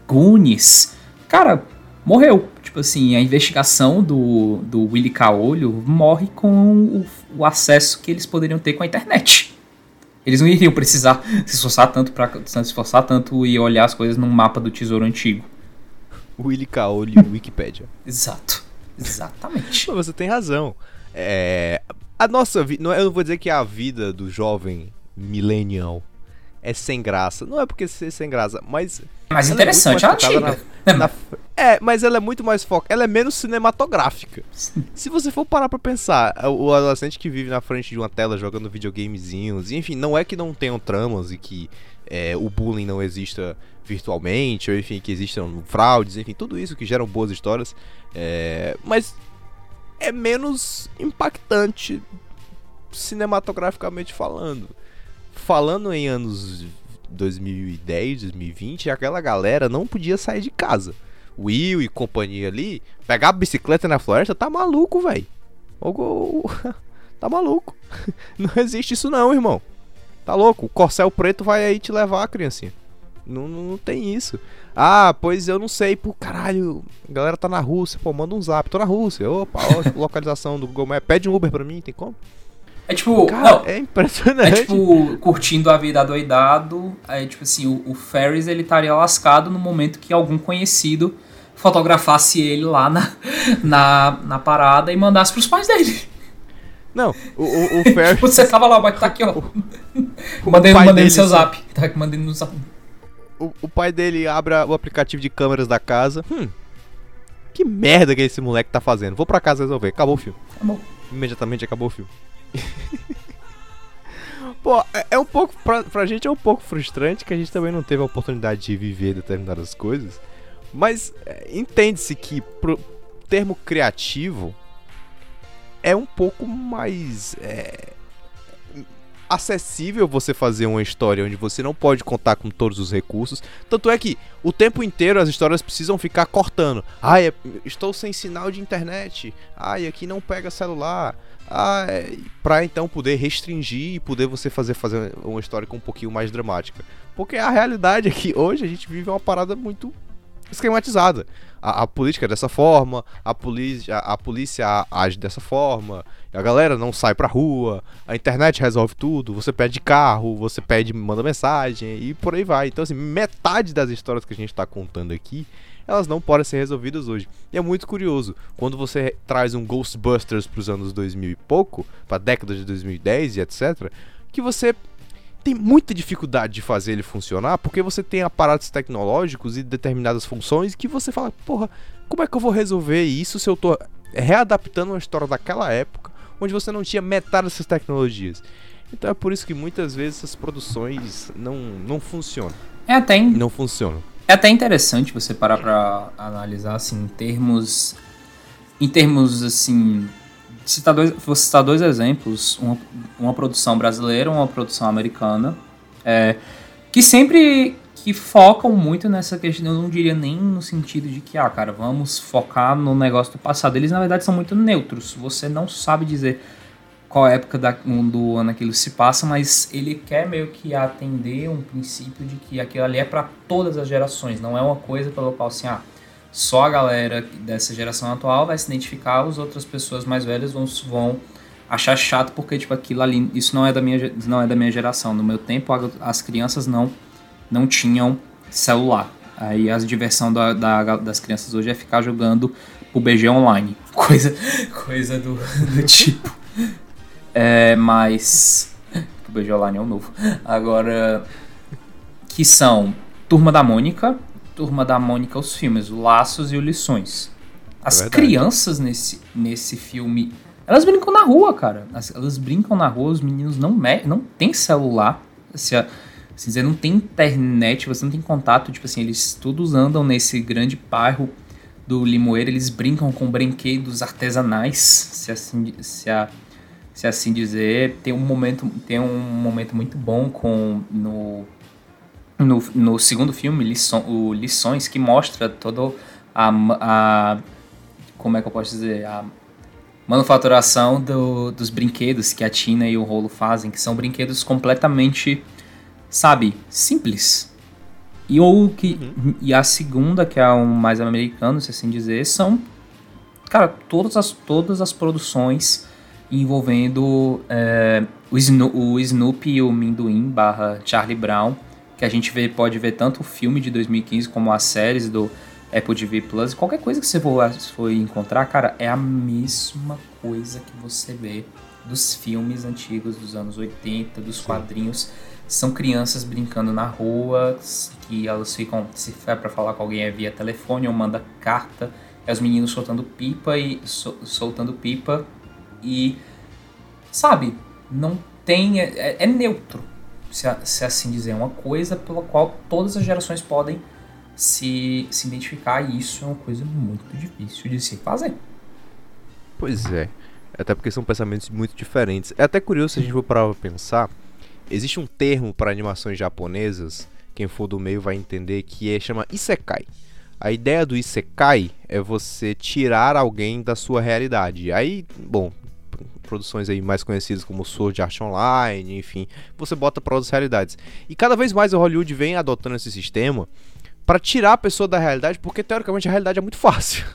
Goonies, cara, morreu. Tipo assim, a investigação do, do Willy Caolho morre com o, o acesso que eles poderiam ter com a internet. Eles não iriam precisar se esforçar tanto para se esforçar tanto e olhar as coisas num mapa do tesouro antigo. Willy Caolho Wikipedia. Exato. Exatamente. Você tem razão. É, a nossa vida. Eu não vou dizer que a vida do jovem millennial é sem graça. Não é porque ser sem graça, mas. Mais interessante é antiga. Na, na, é, mas ela é muito mais foca. Ela é menos cinematográfica. Sim. Se você for parar pra pensar, o adolescente que vive na frente de uma tela jogando videogamezinhos, enfim, não é que não tenham tramas e que é, o bullying não exista virtualmente, ou enfim, que existam fraudes, enfim, tudo isso que geram boas histórias. É, mas é menos impactante cinematograficamente falando. Falando em anos 2010, 2020, aquela galera não podia sair de casa. Will e companhia ali, pegar a bicicleta na floresta, tá maluco, velho. tá maluco. Não existe isso não, irmão. Tá louco? O corcel preto vai aí te levar, criancinha. Não, não, tem isso. Ah, pois eu não sei. Pô, caralho, a galera tá na Rússia. Pô, manda um zap. Tô na Rússia. Opa, ó, localização do Google Maps. Pede um Uber pra mim, tem como? É tipo, Cara, não, é impressionante. É tipo, curtindo a vida doidado. Aí, tipo assim, o, o Ferris ele estaria lascado no momento que algum conhecido fotografasse ele lá na, na, na parada e mandasse pros pais dele. Não, o, o, o Ferris. Você tava lá, mas tá aqui, ó. mandei, mandei no seu zap. Tá mandei no zap o, o pai dele abre o aplicativo de câmeras da casa. Hum, que merda que esse moleque tá fazendo? Vou pra casa resolver. Acabou o filme. Acabou. Imediatamente acabou o filme. Pô, é, é, um pouco. Pra, pra gente é um pouco frustrante que a gente também não teve a oportunidade de viver determinadas coisas. Mas é, entende-se que pro termo criativo é um pouco mais. É, acessível você fazer uma história onde você não pode contar com todos os recursos. Tanto é que o tempo inteiro as histórias precisam ficar cortando. Ai, é, estou sem sinal de internet. Ai, aqui não pega celular. Ai, pra então poder restringir e poder você fazer, fazer uma história com um pouquinho mais dramática. Porque a realidade é que hoje a gente vive uma parada muito esquematizada. A, a, política é dessa forma, a polícia, a, a, polícia age dessa forma, a galera não sai pra rua, a internet resolve tudo, você pede carro, você pede, manda mensagem e por aí vai. Então, assim, metade das histórias que a gente tá contando aqui, elas não podem ser resolvidas hoje. E é muito curioso, quando você traz um Ghostbusters pros anos 2000 e pouco, pra década de 2010 e etc., que você tem muita dificuldade de fazer ele funcionar porque você tem aparatos tecnológicos e determinadas funções que você fala, porra, como é que eu vou resolver isso se eu tô readaptando uma história daquela época onde você não tinha metade dessas tecnologias? Então é por isso que muitas vezes essas produções não, não funcionam. É até in... não funcionam. É até interessante você parar para analisar assim em termos em termos assim citar dois, vou citar dois exemplos, uma, uma produção brasileira, uma produção americana, é, que sempre que focam muito nessa questão, eu não diria nem no sentido de que, ah, cara, vamos focar no negócio do passado. Eles, na verdade, são muito neutros. Você não sabe dizer qual época da, do ano aquilo se passa, mas ele quer meio que atender um princípio de que aquilo ali é para todas as gerações, não é uma coisa pelo qual assim, ah, só a galera dessa geração atual vai se identificar, as outras pessoas mais velhas vão, vão achar chato porque tipo aquilo ali, isso não é da minha não é da minha geração. No meu tempo as crianças não não tinham celular. Aí a diversão da, da, das crianças hoje é ficar jogando o BG online, coisa coisa do, do tipo. É, mas o BG online é o novo. Agora que são Turma da Mônica, Turma da Mônica, os filmes, o Laços e o Lições. As é crianças nesse, nesse filme, elas brincam na rua, cara. elas brincam na rua, os meninos não, não têm celular. Se, assim dizer, não tem internet, você não tem contato. Tipo assim, eles todos andam nesse grande bairro do Limoeiro, eles brincam com brinquedos artesanais, se assim, se, a, se assim dizer. Tem um momento, tem um momento muito bom com no no, no segundo filme, Lição, o Lições, que mostra toda a, a. Como é que eu posso dizer? A manufaturação do, dos brinquedos que a Tina e o Rolo fazem, que são brinquedos completamente, sabe, simples. E, ou que, uhum. e a segunda, que é o mais americano, se assim dizer, são, cara, todas as, todas as produções envolvendo é, o, Sno o Snoopy e o Minduim barra Charlie Brown que a gente vê, pode ver tanto o filme de 2015 como as séries do Apple TV Plus, qualquer coisa que você for, for encontrar, cara, é a mesma coisa que você vê dos filmes antigos dos anos 80, dos Sim. quadrinhos. São crianças brincando na rua, que elas ficam, se é para falar com alguém é via telefone ou manda carta, é os meninos soltando pipa e soltando pipa e sabe, não tem é, é neutro, se, se assim dizer, é uma coisa pela qual todas as gerações podem se, se identificar e isso é uma coisa muito difícil de se fazer. Pois é. Até porque são pensamentos muito diferentes. É até curioso se a gente for parar pra pensar. Existe um termo para animações japonesas, quem for do meio vai entender, que é, chama Isekai. A ideia do Isekai é você tirar alguém da sua realidade. Aí, bom, produções aí mais conhecidas como Sword Art Online, enfim, você bota para outras realidades. E cada vez mais a Hollywood vem adotando esse sistema para tirar a pessoa da realidade, porque teoricamente a realidade é muito fácil.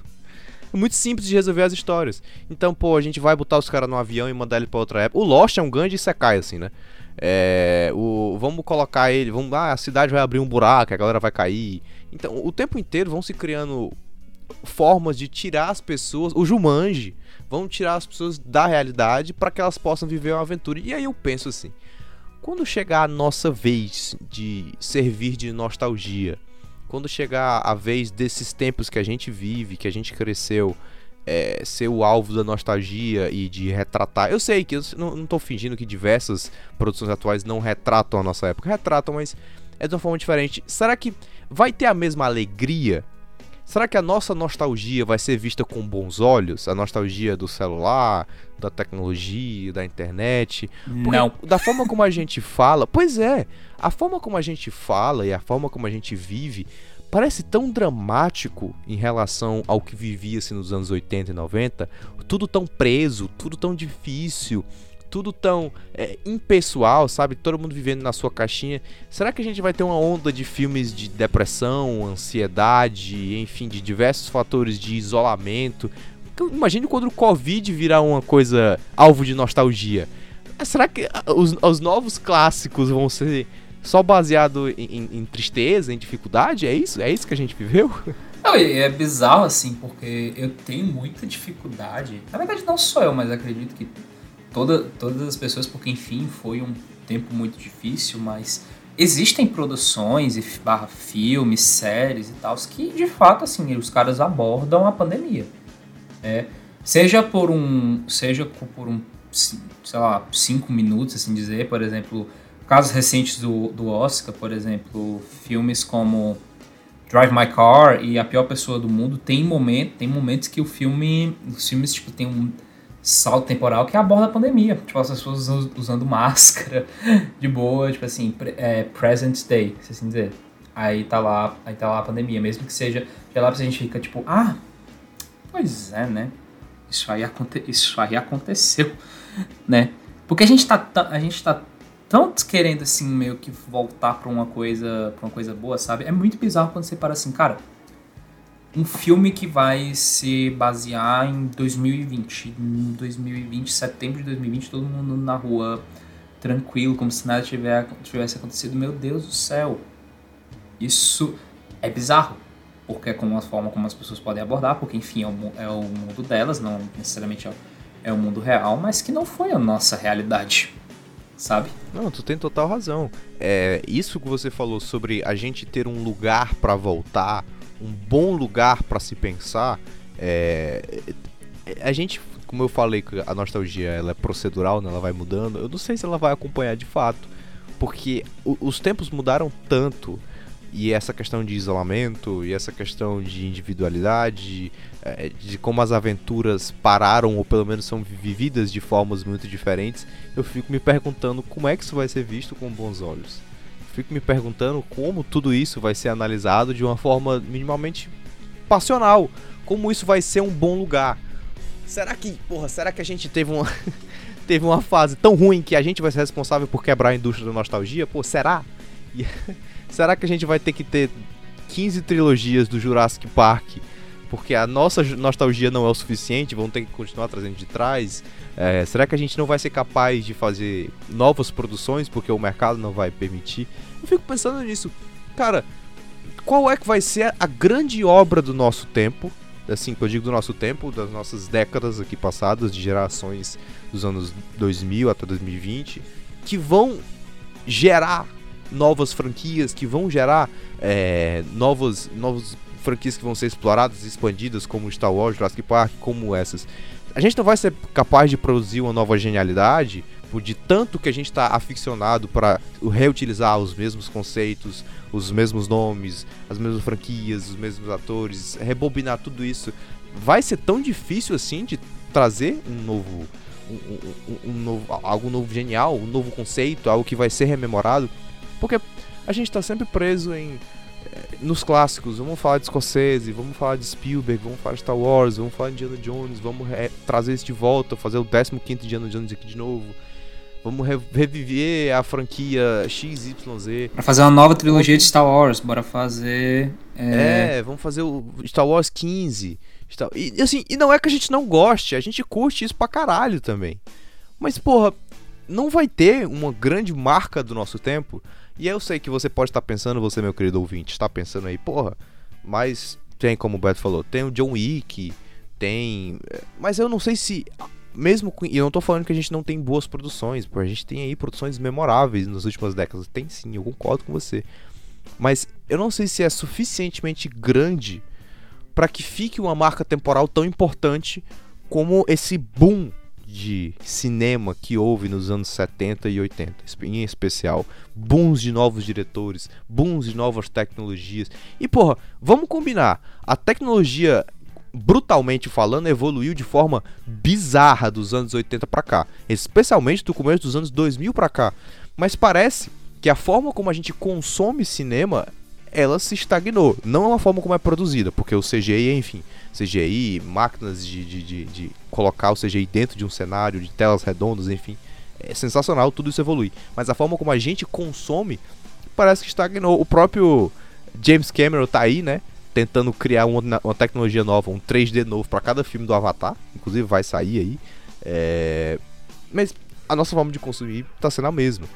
É muito simples de resolver as histórias. Então, pô, a gente vai botar os caras no avião e mandar ele para outra época. O Lost é um grande Isekai, assim, né? É, o, vamos colocar ele, vamos, ah, a cidade vai abrir um buraco, a galera vai cair. Então, o tempo inteiro vão se criando formas de tirar as pessoas, o Jumanji, vão tirar as pessoas da realidade para que elas possam viver uma aventura. E aí eu penso assim, quando chegar a nossa vez de servir de nostalgia, quando chegar a vez desses tempos que a gente vive, que a gente cresceu, é, ser o alvo da nostalgia e de retratar. Eu sei que eu não, não tô fingindo que diversas produções atuais não retratam a nossa época. Retratam, mas é de uma forma diferente. Será que vai ter a mesma alegria? Será que a nossa nostalgia vai ser vista com bons olhos? A nostalgia do celular, da tecnologia, da internet? Porque não. Da forma como a gente fala. Pois é, a forma como a gente fala e a forma como a gente vive parece tão dramático em relação ao que vivia-se nos anos 80 e 90, tudo tão preso, tudo tão difícil, tudo tão é, impessoal, sabe? Todo mundo vivendo na sua caixinha. Será que a gente vai ter uma onda de filmes de depressão, ansiedade, enfim, de diversos fatores de isolamento? Imagine quando o Covid virar uma coisa alvo de nostalgia. Será que os, os novos clássicos vão ser só baseado em, em, tristeza, em dificuldade? É isso? É isso que a gente viveu? É bizarro assim, porque eu tenho muita dificuldade. Na verdade, não sou eu, mas acredito que toda, todas as pessoas, porque enfim, foi um tempo muito difícil, mas existem produções e barra filmes, séries e tal, que de fato assim, os caras abordam a pandemia. É, seja por um. Seja por um. sei lá, cinco minutos, assim dizer, por exemplo casos recentes do, do Oscar, por exemplo, filmes como Drive My Car e A Pior Pessoa do Mundo, tem, momento, tem momentos que o filme, os filmes tipo, tem um salto temporal que aborda a pandemia. Tipo, as pessoas usando máscara de boa, tipo assim, é, present day, se assim dizer. Aí tá lá, aí tá lá a pandemia, mesmo que seja, de lá a gente fica tipo, ah, pois é, né? Isso aí, aconte isso aí aconteceu, né? Porque a gente tá, a gente tá tão querendo assim meio que voltar para uma coisa, para uma coisa boa, sabe? É muito bizarro quando você para assim, cara, um filme que vai se basear em 2020, em 2020, setembro de 2020, todo mundo na rua tranquilo, como se nada tivesse acontecido. Meu Deus do céu. Isso é bizarro, porque é como a forma como as pessoas podem abordar, porque enfim, é o, é o mundo delas, não necessariamente é, é o mundo real, mas que não foi a nossa realidade sabe? Não, tu tem total razão. É, isso que você falou sobre a gente ter um lugar para voltar, um bom lugar para se pensar, é, a gente, como eu falei, a nostalgia ela é procedural, né, ela vai mudando. Eu não sei se ela vai acompanhar de fato, porque os tempos mudaram tanto e essa questão de isolamento e essa questão de individualidade, é, de como as aventuras pararam ou pelo menos são vividas de formas muito diferentes, eu fico me perguntando como é que isso vai ser visto com bons olhos. Fico me perguntando como tudo isso vai ser analisado de uma forma minimamente passional, como isso vai ser um bom lugar. Será que, porra, será que a gente teve uma teve uma fase tão ruim que a gente vai ser responsável por quebrar a indústria da nostalgia? Pô, será? Será que a gente vai ter que ter 15 trilogias do Jurassic Park? Porque a nossa nostalgia não é o suficiente, vão ter que continuar trazendo de trás. É, será que a gente não vai ser capaz de fazer novas produções porque o mercado não vai permitir? Eu fico pensando nisso. Cara, qual é que vai ser a grande obra do nosso tempo, assim, que eu digo do nosso tempo, das nossas décadas aqui passadas, de gerações dos anos 2000 até 2020, que vão gerar novas franquias, que vão gerar é, novas, novas franquias que vão ser exploradas, expandidas, como Star Wars, Jurassic Park, como essas. A gente não vai ser capaz de produzir uma nova genialidade de tanto que a gente está aficionado para reutilizar os mesmos conceitos, os mesmos nomes, as mesmas franquias, os mesmos atores, rebobinar tudo isso. Vai ser tão difícil assim de trazer um novo, um, um, um novo algo novo genial, um novo conceito, algo que vai ser rememorado, porque a gente está sempre preso em nos clássicos, vamos falar de Scorsese, vamos falar de Spielberg, vamos falar de Star Wars, vamos falar de Indiana Jones, vamos trazer isso de volta, fazer o 15 Indiana Jones aqui de novo. Vamos re reviver a franquia XYZ. Pra fazer uma nova trilogia de Star Wars, bora fazer. É, é vamos fazer o Star Wars 15. E assim, e não é que a gente não goste, a gente curte isso pra caralho também. Mas, porra, não vai ter uma grande marca do nosso tempo e eu sei que você pode estar pensando, você, meu querido ouvinte, está pensando aí, porra, mas tem, como o Beto falou, tem o John Wick, tem. Eh, mas eu não sei se. Mesmo com. E eu não tô falando que a gente não tem boas produções, porque a gente tem aí produções memoráveis nas últimas décadas. Tem sim, eu concordo com você. Mas eu não sei se é suficientemente grande para que fique uma marca temporal tão importante como esse boom de cinema que houve nos anos 70 e 80, em especial. Booms de novos diretores, booms de novas tecnologias. E porra, vamos combinar. A tecnologia, brutalmente falando, evoluiu de forma bizarra dos anos 80 para cá, especialmente do começo dos anos 2000 para cá. Mas parece que a forma como a gente consome cinema, ela se estagnou. Não é a forma como é produzida, porque o CGI, enfim, CGI, máquinas de, de, de, de, colocar o CGI dentro de um cenário, de telas redondas, enfim. É sensacional, tudo isso evolui. Mas a forma como a gente consome parece que estagnou. O próprio James Cameron tá aí, né? Tentando criar uma, uma tecnologia nova, um 3D novo para cada filme do Avatar. Inclusive vai sair aí. É... Mas a nossa forma de consumir tá sendo a mesma.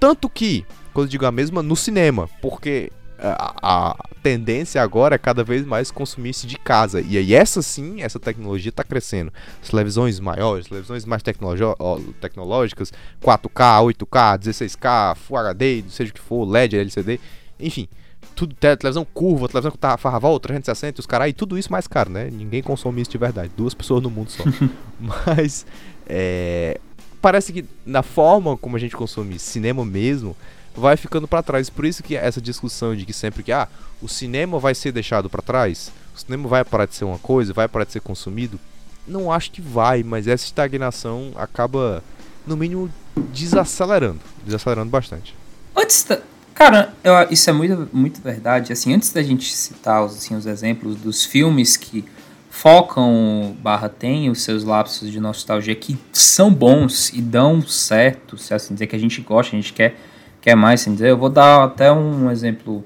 Tanto que, quando eu digo a mesma, no cinema. Porque a, a, tendência agora é cada vez mais consumir-se de casa. E aí essa sim, essa tecnologia está crescendo. As televisões maiores, televisões mais tecnológicas, 4K, 8K, 16K, Full HD, seja o que for, LED, LCD, enfim. Tudo, televisão curva, televisão que tá farraval, 360, os caras, e tudo isso mais caro, né? Ninguém consome isso de verdade. Duas pessoas no mundo só. Mas, é, parece que na forma como a gente consome cinema mesmo, vai ficando para trás. Por isso que essa discussão de que sempre que ah, o cinema vai ser deixado para trás, o cinema vai parar de ser uma coisa, vai parar de ser consumido, não acho que vai, mas essa estagnação acaba no mínimo desacelerando, desacelerando bastante. Antes da... Cara, eu, isso é muito, muito verdade. Assim, antes da gente citar assim, os exemplos dos filmes que focam barra tem os seus lapsos de nostalgia que são bons e dão certo, se assim dizer que a gente gosta, a gente quer quer mais, sem dizer, eu vou dar até um exemplo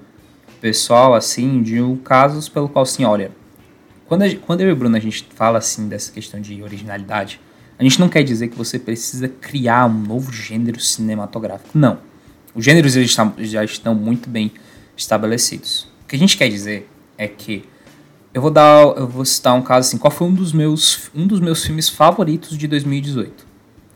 pessoal, assim, de um casos pelo qual, assim, olha, quando, a, quando eu e o Bruno a gente fala, assim, dessa questão de originalidade, a gente não quer dizer que você precisa criar um novo gênero cinematográfico. Não. Os gêneros eles já estão muito bem estabelecidos. O que a gente quer dizer é que eu vou dar, eu vou citar um caso assim, qual foi um dos meus, um dos meus filmes favoritos de 2018?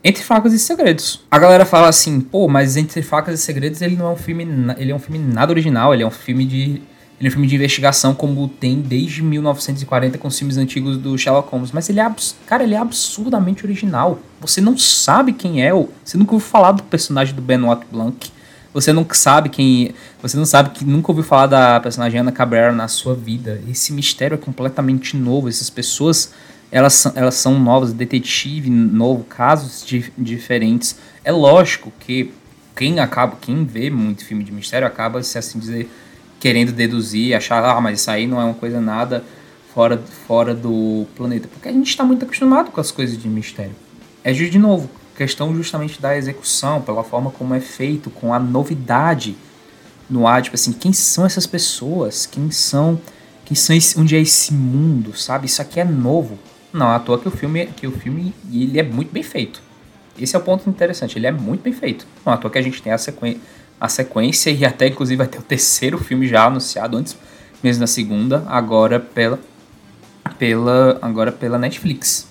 Entre Facas e Segredos. A galera fala assim, pô, mas Entre Facas e Segredos ele não é um filme, ele é um filme nada original, ele é um filme de ele é um filme de investigação como tem desde 1940 com os filmes antigos do Sherlock Holmes, mas ele é, cara, ele é absurdamente original. Você não sabe quem é, você nunca ouviu falar do personagem do Benoit Blanc. Você não sabe quem, você não sabe que nunca ouviu falar da personagem Ana Cabrera na sua vida. Esse mistério é completamente novo, essas pessoas elas são, elas são novas, detetive novo, casos di diferentes. É lógico que quem acaba, quem vê muito filme de mistério acaba, se assim dizer, querendo deduzir, achar, ah, mas isso aí não é uma coisa nada fora, fora do planeta. Porque a gente está muito acostumado com as coisas de mistério. É de novo, questão justamente da execução, pela forma como é feito, com a novidade no ar, tipo assim, quem são essas pessoas? Quem são, quem são esse, onde é esse mundo, sabe? Isso aqui é novo. Não, à toa que o filme, que o filme ele é muito bem feito. Esse é o ponto interessante, ele é muito bem feito. Não à toa que a gente tem a sequência, a sequência e até inclusive vai ter o terceiro filme já anunciado antes mesmo da segunda, agora pela pela agora pela Netflix.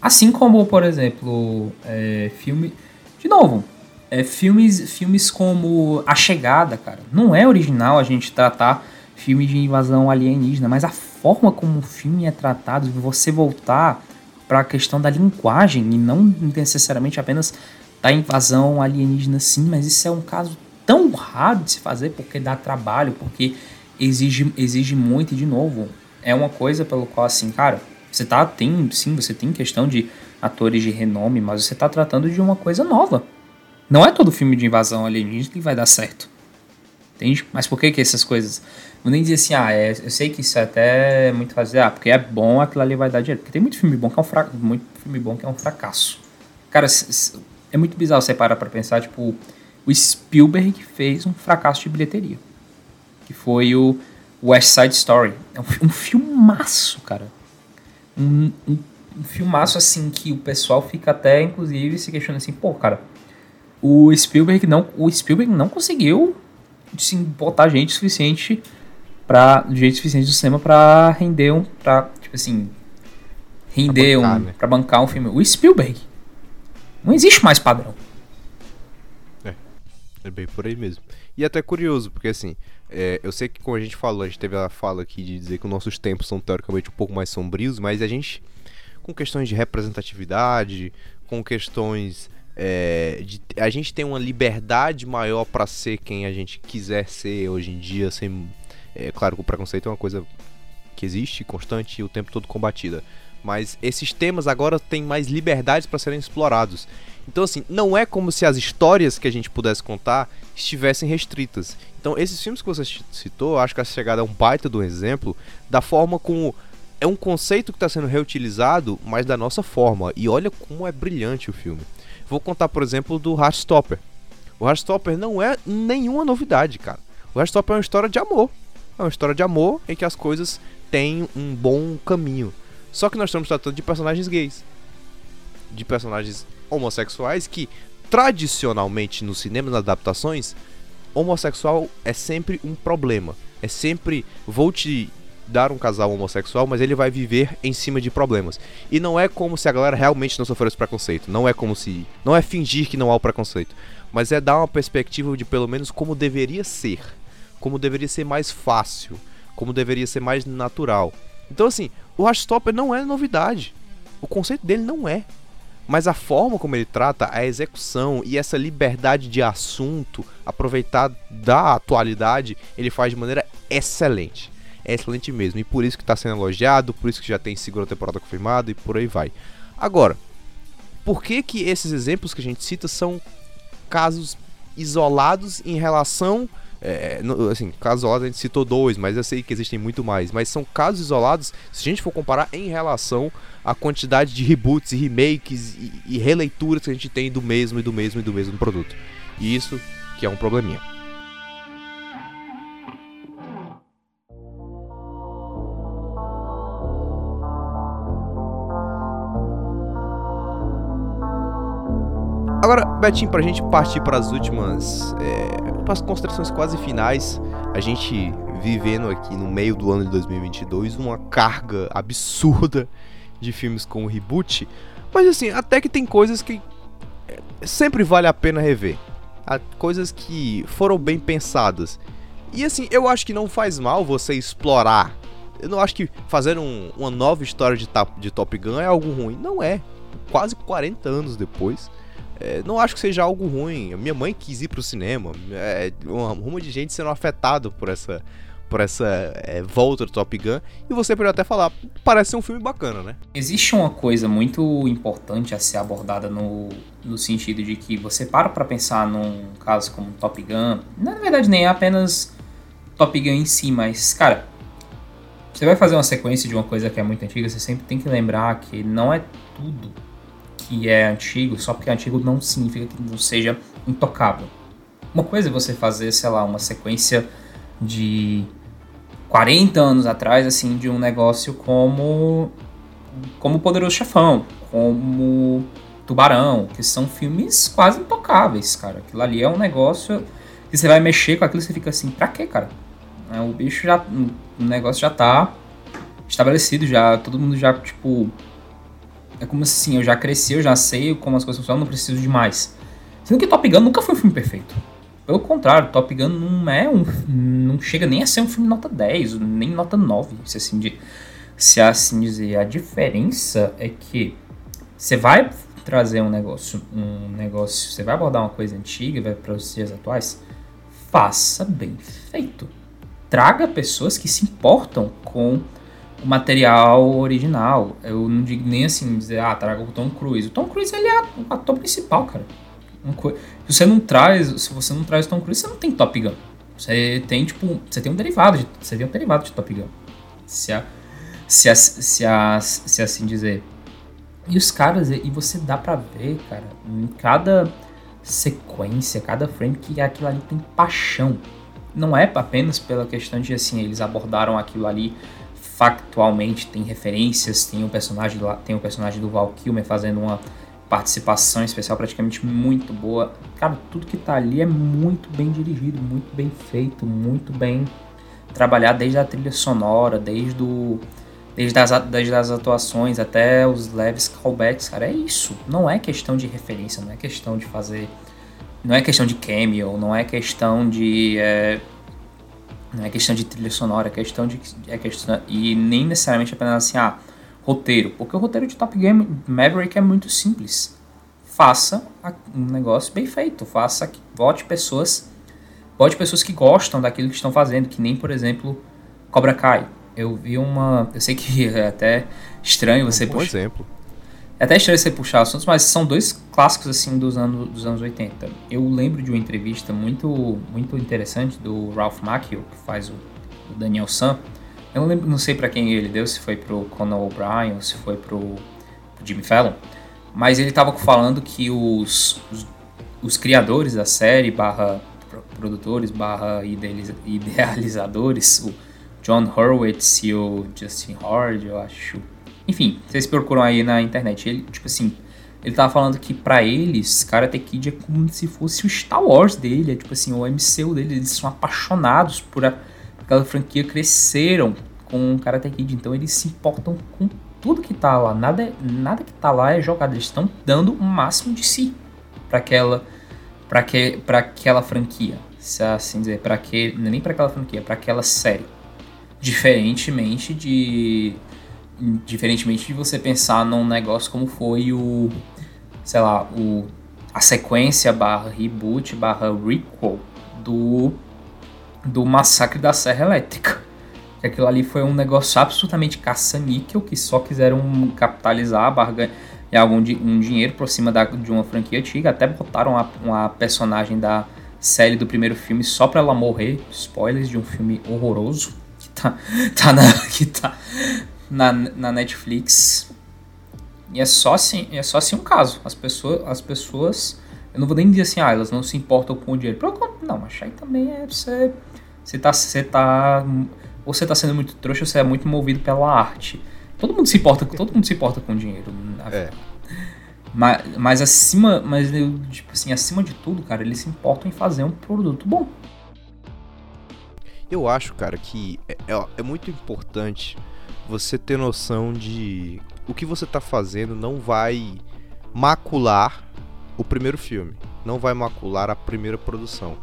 Assim como, por exemplo, é, filme de novo, é, filmes filmes como A Chegada, cara. Não é original a gente tratar filme de invasão alienígena, mas a forma como o filme é tratado, você voltar para a questão da linguagem e não necessariamente apenas da invasão alienígena, sim, mas isso é um caso tão raro de se fazer porque dá trabalho, porque exige, exige muito e de novo é uma coisa pelo qual assim, cara, você tá tem sim, você tem questão de atores de renome, mas você tá tratando de uma coisa nova. Não é todo filme de invasão alienígena que vai dar certo. Entende? Mas por que que essas coisas Vou nem dizer assim, ah, é, eu sei que isso é até muito fazer, ah, porque é bom, aquilo ali vai dar dinheiro. Porque tem muito filme bom que é um fracasso. Muito filme bom que é um fracasso. Cara, é muito bizarro você parar pra pensar, tipo, o Spielberg fez um fracasso de bilheteria. Que foi o West Side Story. É um, um filmaço, cara. Um, um, um filmaço, assim, que o pessoal fica até, inclusive, se questionando assim, pô, cara, o Spielberg não, o Spielberg não conseguiu assim, botar gente suficiente para jeito suficiente do cinema para render um para tipo assim render pra bancar, um né? para bancar um filme. O Spielberg. Não existe mais padrão. É. É bem por aí mesmo. E até curioso porque assim é, eu sei que como a gente falou a gente teve a fala aqui de dizer que os nossos tempos são teoricamente um pouco mais sombrios mas a gente com questões de representatividade com questões é, de, a gente tem uma liberdade maior para ser quem a gente quiser ser hoje em dia sem é claro que o preconceito é uma coisa que existe, constante e o tempo todo combatida. Mas esses temas agora têm mais liberdades para serem explorados. Então, assim, não é como se as histórias que a gente pudesse contar estivessem restritas. Então, esses filmes que você citou, acho que a chegada é um baita do exemplo da forma como é um conceito que está sendo reutilizado, mas da nossa forma. E olha como é brilhante o filme. Vou contar, por exemplo, do Heartstopper. O Heartstopper não é nenhuma novidade, cara. O Heartstopper é uma história de amor. É uma história de amor em que as coisas têm um bom caminho. Só que nós estamos tratando de personagens gays. De personagens homossexuais que, tradicionalmente no cinema, nas adaptações, homossexual é sempre um problema. É sempre, vou te dar um casal homossexual, mas ele vai viver em cima de problemas. E não é como se a galera realmente não sofresse preconceito. Não é como se. Não é fingir que não há o preconceito. Mas é dar uma perspectiva de pelo menos como deveria ser como deveria ser mais fácil, como deveria ser mais natural. Então, assim, o Rastopper não é novidade. O conceito dele não é. Mas a forma como ele trata a execução e essa liberdade de assunto, aproveitar da atualidade, ele faz de maneira excelente. É excelente mesmo. E por isso que está sendo elogiado, por isso que já tem segunda temporada confirmada e por aí vai. Agora, por que que esses exemplos que a gente cita são casos isolados em relação é, assim, casos isolados a gente citou dois, mas eu sei que existem muito mais. Mas são casos isolados se a gente for comparar em relação à quantidade de reboots remakes e, e releituras que a gente tem do mesmo e do mesmo e do mesmo produto. E isso que é um probleminha. Agora, Betinho, pra gente partir para as últimas é, as considerações quase finais, a gente vivendo aqui no meio do ano de 2022 uma carga absurda de filmes com reboot, mas assim, até que tem coisas que é, sempre vale a pena rever. Há coisas que foram bem pensadas. E assim, eu acho que não faz mal você explorar. Eu não acho que fazer um, uma nova história de, de Top Gun é algo ruim. Não é. Quase 40 anos depois é, não acho que seja algo ruim. Minha mãe quis ir pro cinema. É, um rumo de gente sendo afetado por essa, por essa é, volta do Top Gun. E você pode até falar, parece ser um filme bacana, né? Existe uma coisa muito importante a ser abordada no, no sentido de que você para pra pensar num caso como Top Gun. Na verdade, nem é apenas Top Gun em si, mas, cara. Você vai fazer uma sequência de uma coisa que é muito antiga, você sempre tem que lembrar que não é tudo que é antigo, só porque é antigo não significa que não seja intocável. Uma coisa é você fazer, sei lá, uma sequência de 40 anos atrás, assim, de um negócio como como Poderoso Chefão, como Tubarão, que são filmes quase intocáveis, cara. Aquilo ali é um negócio E você vai mexer com aquilo, você fica assim, pra quê, cara? É, o bicho já. O negócio já tá estabelecido, já. Todo mundo já, tipo. É como assim, eu já cresci, eu já sei como as coisas funcionam, não preciso de mais. Sendo que Top Gun nunca foi um filme perfeito. Pelo contrário, Top Gun não é um. não chega nem a ser um filme nota 10, nem nota 9, se assim, de, se assim dizer. A diferença é que você vai trazer um negócio, um negócio, você vai abordar uma coisa antiga, vai para os dias atuais, faça bem feito. Traga pessoas que se importam com o material original. Eu não digo nem assim dizer, ah, traga o Tom Cruise. O Tom Cruise ele é o ator principal, cara. Se você não traz, se você não traz o Tom Cruise, você não tem Top Gun. Você tem tipo, você tem um derivado, de, você tem um derivado de Top Gun. Se a, se a, se a, se assim dizer. E os caras, e você dá pra ver, cara, em cada sequência, cada frame que aquilo ali tem paixão. Não é apenas pela questão de assim, eles abordaram aquilo ali factualmente, tem referências, tem o personagem do, tem o personagem do Val Kilmer fazendo uma participação especial praticamente muito boa. Cara, tudo que tá ali é muito bem dirigido, muito bem feito, muito bem trabalhado desde a trilha sonora, desde o desde as, desde as atuações até os leves callbacks, cara, é isso. Não é questão de referência, não é questão de fazer. Não é questão de cameo, não é questão de. É, não é questão de trilha sonora, é questão de. É questão, e nem necessariamente apenas assim, ah, roteiro. Porque o roteiro de Top Game Maverick é muito simples. Faça um negócio bem feito. Faça que vote pessoas. Vote pessoas que gostam daquilo que estão fazendo. Que nem, por exemplo, Cobra Kai. Eu vi uma. Eu sei que é até estranho você um puxar. exemplo. É até estranho você puxar assuntos, mas são dois clássicos assim dos anos, dos anos 80. Eu lembro de uma entrevista muito, muito interessante do Ralph Macchio, que faz o, o Daniel Sam. Eu não, lembro, não sei para quem ele deu, se foi pro Conan O'Brien ou se foi pro, pro Jimmy Fallon. Mas ele tava falando que os, os, os criadores da série, barra produtores, barra idealizadores, o John Horowitz e o Justin Hard, eu acho enfim, vocês procuram aí na internet. Ele, tipo assim, ele tava falando que para eles, Karate Kid é como se fosse o Star Wars dele, é tipo assim, o MCU dele, eles são apaixonados por, a, por aquela franquia, cresceram com o Karate Kid, então eles se importam com tudo que tá lá, nada, nada que tá lá é jogado, eles estão dando o máximo de si para aquela para que para aquela franquia, se assim dizer, para que é nem para aquela franquia, para aquela série. Diferentemente de diferentemente de você pensar num negócio como foi o, sei lá, o, a sequência barra reboot barra do, do Massacre da Serra Elétrica. Aquilo ali foi um negócio absolutamente caça-níquel, que só quiseram capitalizar, e algum um dinheiro por cima da, de uma franquia antiga. Até botaram uma, uma personagem da série do primeiro filme só pra ela morrer. Spoilers de um filme horroroso. Que tá, tá na, que tá, na, na Netflix. E é só assim, é só assim um caso. As pessoas, as pessoas, eu não vou nem dizer assim, ah, elas não se importam com o dinheiro. Não, mas aí também é você, você tá, você tá, ou você tá sendo muito trouxa, ou você é muito movido pela arte. Todo mundo se importa, todo mundo se importa com o dinheiro. É. Mas, mas acima, mas eu, tipo assim, acima de tudo, cara, eles se importam em fazer um produto bom. Eu acho, cara, que é, é, é muito importante você ter noção de o que você está fazendo não vai macular o primeiro filme, não vai macular a primeira produção.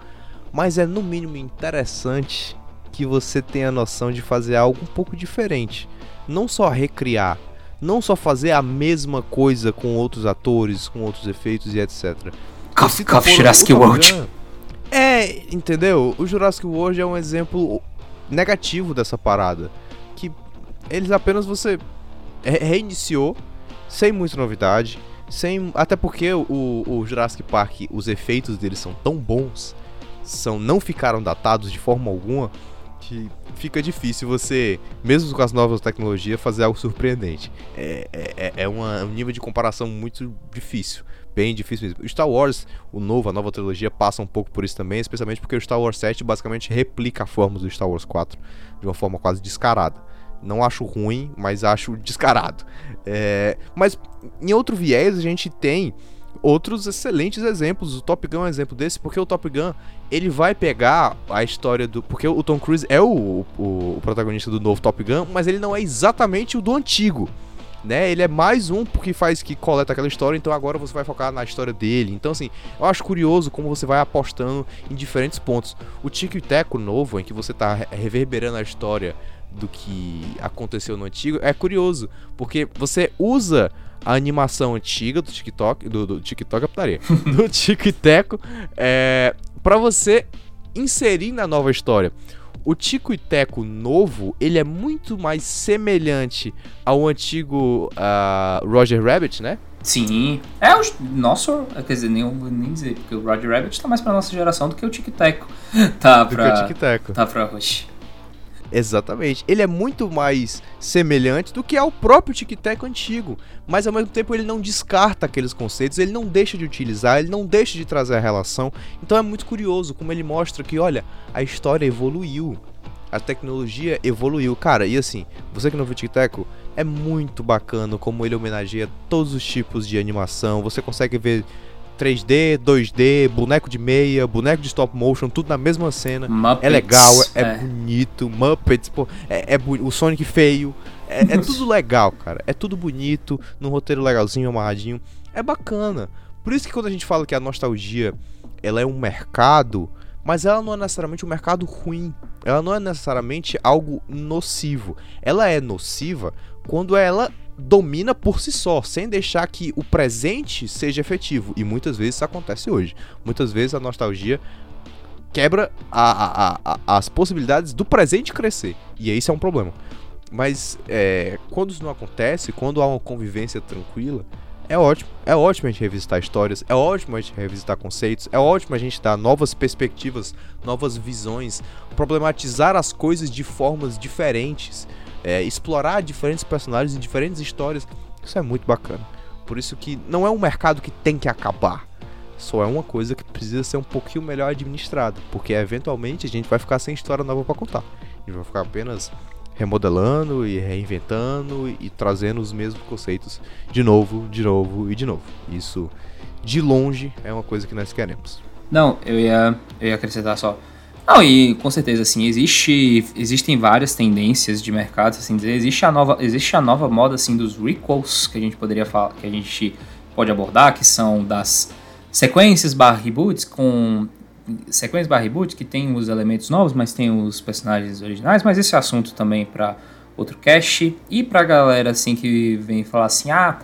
Mas é no mínimo interessante que você tenha noção de fazer algo um pouco diferente. Não só recriar, não só fazer a mesma coisa com outros atores, com outros efeitos e etc. Cough, cough, Jurassic World. É, entendeu? O Jurassic World é um exemplo negativo dessa parada eles apenas você reiniciou sem muita novidade, sem até porque o, o Jurassic Park, os efeitos deles são tão bons, são não ficaram datados de forma alguma que fica difícil você, mesmo com as novas tecnologias, fazer algo surpreendente. É, é, é, é uma, um nível de comparação muito difícil. Bem difícil mesmo. Star Wars, o novo, a nova trilogia, passa um pouco por isso também, especialmente porque o Star Wars 7 basicamente replica a forma do Star Wars 4 de uma forma quase descarada. Não acho ruim, mas acho descarado. É, mas em outro viés a gente tem outros excelentes exemplos. O Top Gun é um exemplo desse, porque o Top Gun ele vai pegar a história do. Porque o Tom Cruise é o, o, o protagonista do novo Top Gun, mas ele não é exatamente o do antigo. Né? Ele é mais um porque faz que coleta aquela história, então agora você vai focar na história dele. Então, assim, eu acho curioso como você vai apostando em diferentes pontos. O Tico e Teco novo, em que você tá reverberando a história do que aconteceu no antigo, é curioso, porque você usa a animação antiga do TikTok, do, do TikTok é putaria, do Tico e Teco, é, para você inserir na nova história. O Tico e Teco novo, ele é muito mais semelhante ao antigo uh, Roger Rabbit, né? Sim. É o nosso. Quer dizer, nem, nem dizer, porque o Roger Rabbit tá mais pra nossa geração do que o Tic Teco. Tá pra. Do que o Tic Teco. Tá pra Rush. Exatamente. Ele é muito mais semelhante do que ao próprio tic-tac antigo, mas ao mesmo tempo ele não descarta aqueles conceitos, ele não deixa de utilizar, ele não deixa de trazer a relação. Então é muito curioso como ele mostra que, olha, a história evoluiu, a tecnologia evoluiu. Cara, e assim, você que não viu o tic-tac, é muito bacana como ele homenageia todos os tipos de animação. Você consegue ver 3D, 2D, boneco de meia, boneco de stop motion, tudo na mesma cena. Muppets, é legal, é, é, bonito. Muppets, pô, é, é o Sonic feio. É, é tudo legal, cara. É tudo bonito, num roteiro legalzinho, amarradinho. É bacana. Por isso que quando a gente fala que a nostalgia ela é um mercado, mas ela não é necessariamente um mercado ruim. Ela não é necessariamente algo nocivo. Ela é nociva quando ela domina por si só, sem deixar que o presente seja efetivo. E muitas vezes isso acontece hoje. Muitas vezes a nostalgia quebra a, a, a, as possibilidades do presente crescer. E isso é um problema. Mas é, quando isso não acontece, quando há uma convivência tranquila, é ótimo. É ótimo a gente revisitar histórias, é ótimo a gente revisitar conceitos, é ótimo a gente dar novas perspectivas, novas visões, problematizar as coisas de formas diferentes é, explorar diferentes personagens e diferentes histórias. Isso é muito bacana. Por isso que não é um mercado que tem que acabar. Só é uma coisa que precisa ser um pouquinho melhor administrada. Porque eventualmente a gente vai ficar sem história nova para contar. A gente vai ficar apenas remodelando e reinventando e trazendo os mesmos conceitos de novo, de novo e de novo. Isso, de longe, é uma coisa que nós queremos. Não, eu ia, eu ia acrescentar só. Não, e com certeza, assim, existe, existem várias tendências de mercado, assim. Existe a nova, existe a nova moda, assim, dos requels, que a gente poderia falar, que a gente pode abordar, que são das sequências barra reboots, com sequências barra reboots, que tem os elementos novos, mas tem os personagens originais, mas esse assunto também para outro cast. E pra galera, assim, que vem falar assim, ah,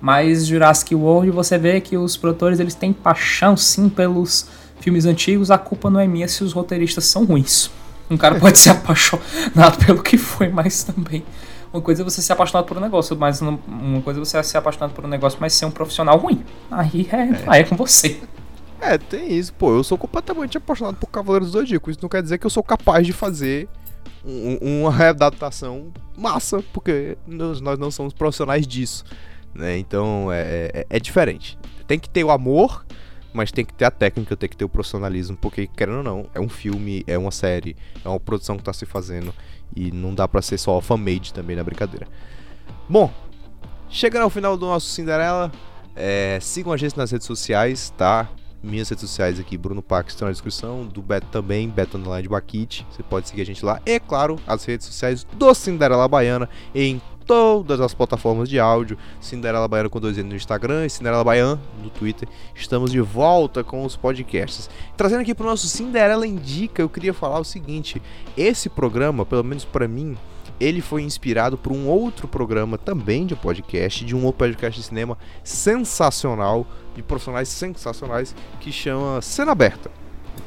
mas Jurassic World você vê que os produtores, eles têm paixão, sim, pelos filmes antigos, a culpa não é minha se os roteiristas são ruins. Um cara pode ser apaixonado pelo que foi, mas também. Uma coisa é você ser apaixonado por um negócio, mas uma coisa é você ser apaixonado por um negócio, mas ser um profissional ruim. Aí é, é. Aí é com você. É, tem isso. Pô, eu sou completamente apaixonado por Cavaleiros do Zodíaco. Isso não quer dizer que eu sou capaz de fazer um, uma readaptação massa, porque nós, nós não somos profissionais disso. Né? Então é, é, é diferente. Tem que ter o amor mas tem que ter a técnica, tem que ter o profissionalismo, porque querendo ou não, é um filme, é uma série, é uma produção que está se fazendo e não dá para ser só fan-made também na brincadeira. Bom, chegando ao final do nosso Cinderela, é, sigam a gente nas redes sociais, tá? Minhas redes sociais aqui, Bruno Pax, estão na descrição, do Beto também, Beto Online Baquite, você pode seguir a gente lá. E, claro, as redes sociais do Cinderela Baiana em todas as plataformas de áudio. Cinderela Baiana com dois N no Instagram e Cinderela Baiana no Twitter. Estamos de volta com os podcasts. Trazendo aqui para o nosso Cinderela Indica, eu queria falar o seguinte: esse programa, pelo menos para mim, ele foi inspirado por um outro programa também de podcast, de um outro podcast de cinema sensacional, de profissionais sensacionais, que chama Cena Aberta.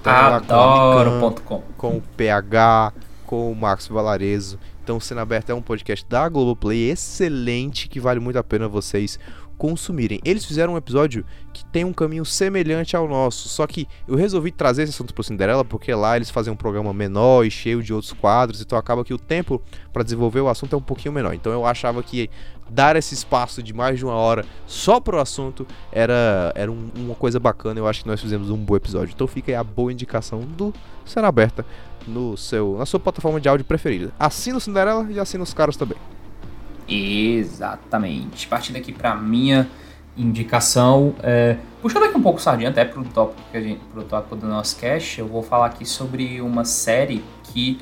Então, Adoro.com. Com o PH, com o Max Valarezo. Então, Cena Aberta é um podcast da Globoplay excelente que vale muito a pena vocês consumirem. Eles fizeram um episódio que tem um caminho semelhante ao nosso, só que eu resolvi trazer esse assunto pro Cinderela porque lá eles fazem um programa menor e cheio de outros quadros, então acaba que o tempo para desenvolver o assunto é um pouquinho menor. Então eu achava que dar esse espaço de mais de uma hora só pro assunto era, era um, uma coisa bacana. Eu acho que nós fizemos um bom episódio. Então fica aí a boa indicação do Cena Aberta no seu, na sua plataforma de áudio preferida. Assina o Cinderela e assina os caras também. Exatamente. Partindo aqui para minha indicação, é, Puxando aqui um pouco sardinha até pro tópico, que a gente, pro tópico do nosso cast, eu vou falar aqui sobre uma série que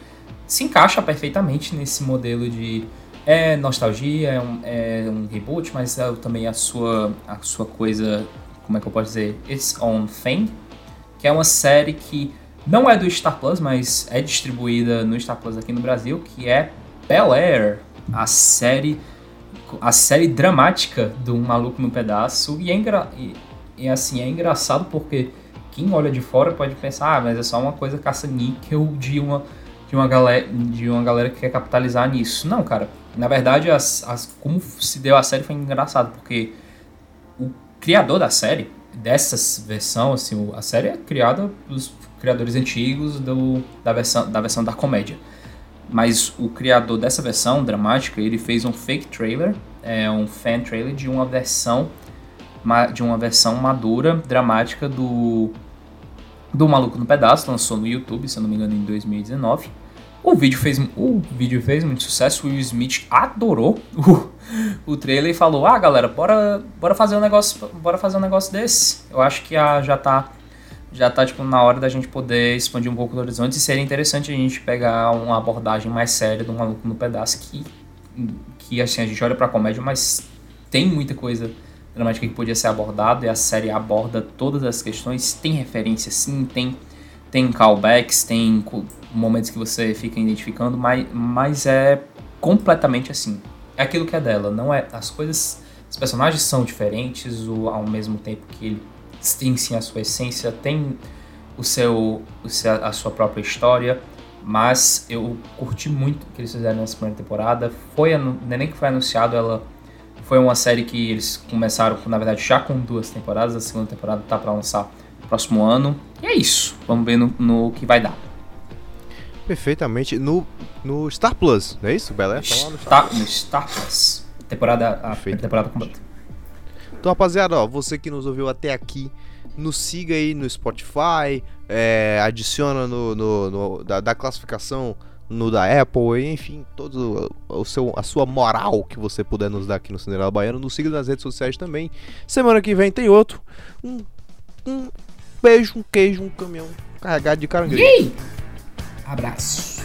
se encaixa perfeitamente nesse modelo de é nostalgia, é um, é um reboot, mas é também a sua, a sua coisa, como é que eu posso dizer? Its Own Thing, que é uma série que não é do Star Plus, mas é distribuída no Star Plus aqui no Brasil, que é Bel Air, a série a série dramática do Maluco no Pedaço. E é, engra... e, e, assim, é engraçado porque quem olha de fora pode pensar, ah, mas é só uma coisa caça-níquel de uma, de, uma galera, de uma galera que quer capitalizar nisso. Não, cara. Na verdade, as, as, como se deu a série foi engraçado, porque o criador da série, dessa versão, assim, a série é criada pelos criadores antigos do, da, versão, da versão da comédia mas o criador dessa versão dramática ele fez um fake trailer, é um fan trailer de uma versão de uma versão madura dramática do do Maluco no Pedaço, lançou no YouTube, se eu não me engano, em 2019. O vídeo fez, o vídeo fez muito sucesso, o Will Smith adorou o, o trailer e falou: "Ah, galera, bora, bora fazer um negócio, bora fazer um negócio desse". Eu acho que a, já tá já tá tipo na hora da gente poder expandir um pouco o horizonte e seria interessante a gente pegar uma abordagem mais séria do maluco no pedaço que que assim a gente olha para comédia, mas tem muita coisa dramática que podia ser abordada e a série aborda todas as questões, tem referência sim, tem tem callbacks, tem momentos que você fica identificando, mas, mas é completamente assim. É aquilo que é dela, não é as coisas, os personagens são diferentes, o, ao mesmo tempo que ele tem sim a sua essência, tem o seu, o seu, a sua própria história, mas eu curti muito o que eles fizeram nessa primeira temporada. Foi não é nem que foi anunciado, ela foi uma série que eles começaram, na verdade, já com duas temporadas. A segunda temporada tá para lançar no próximo ano. E é isso. Vamos ver no, no que vai dar. Perfeitamente. No, no Star Plus, não é isso, Belé? Tá no Star, no Star Plus. Temporada, a temporada completa. Então, rapaziada, ó, você que nos ouviu até aqui, nos siga aí no Spotify, é, adiciona no, no, no da, da, classificação no da Apple, enfim, todo o seu, a sua moral que você puder nos dar aqui no Cinderela Baiano. Nos siga nas redes sociais também. Semana que vem tem outro. Um, um beijo, um queijo, um caminhão carregado de caranguejo. Abraço.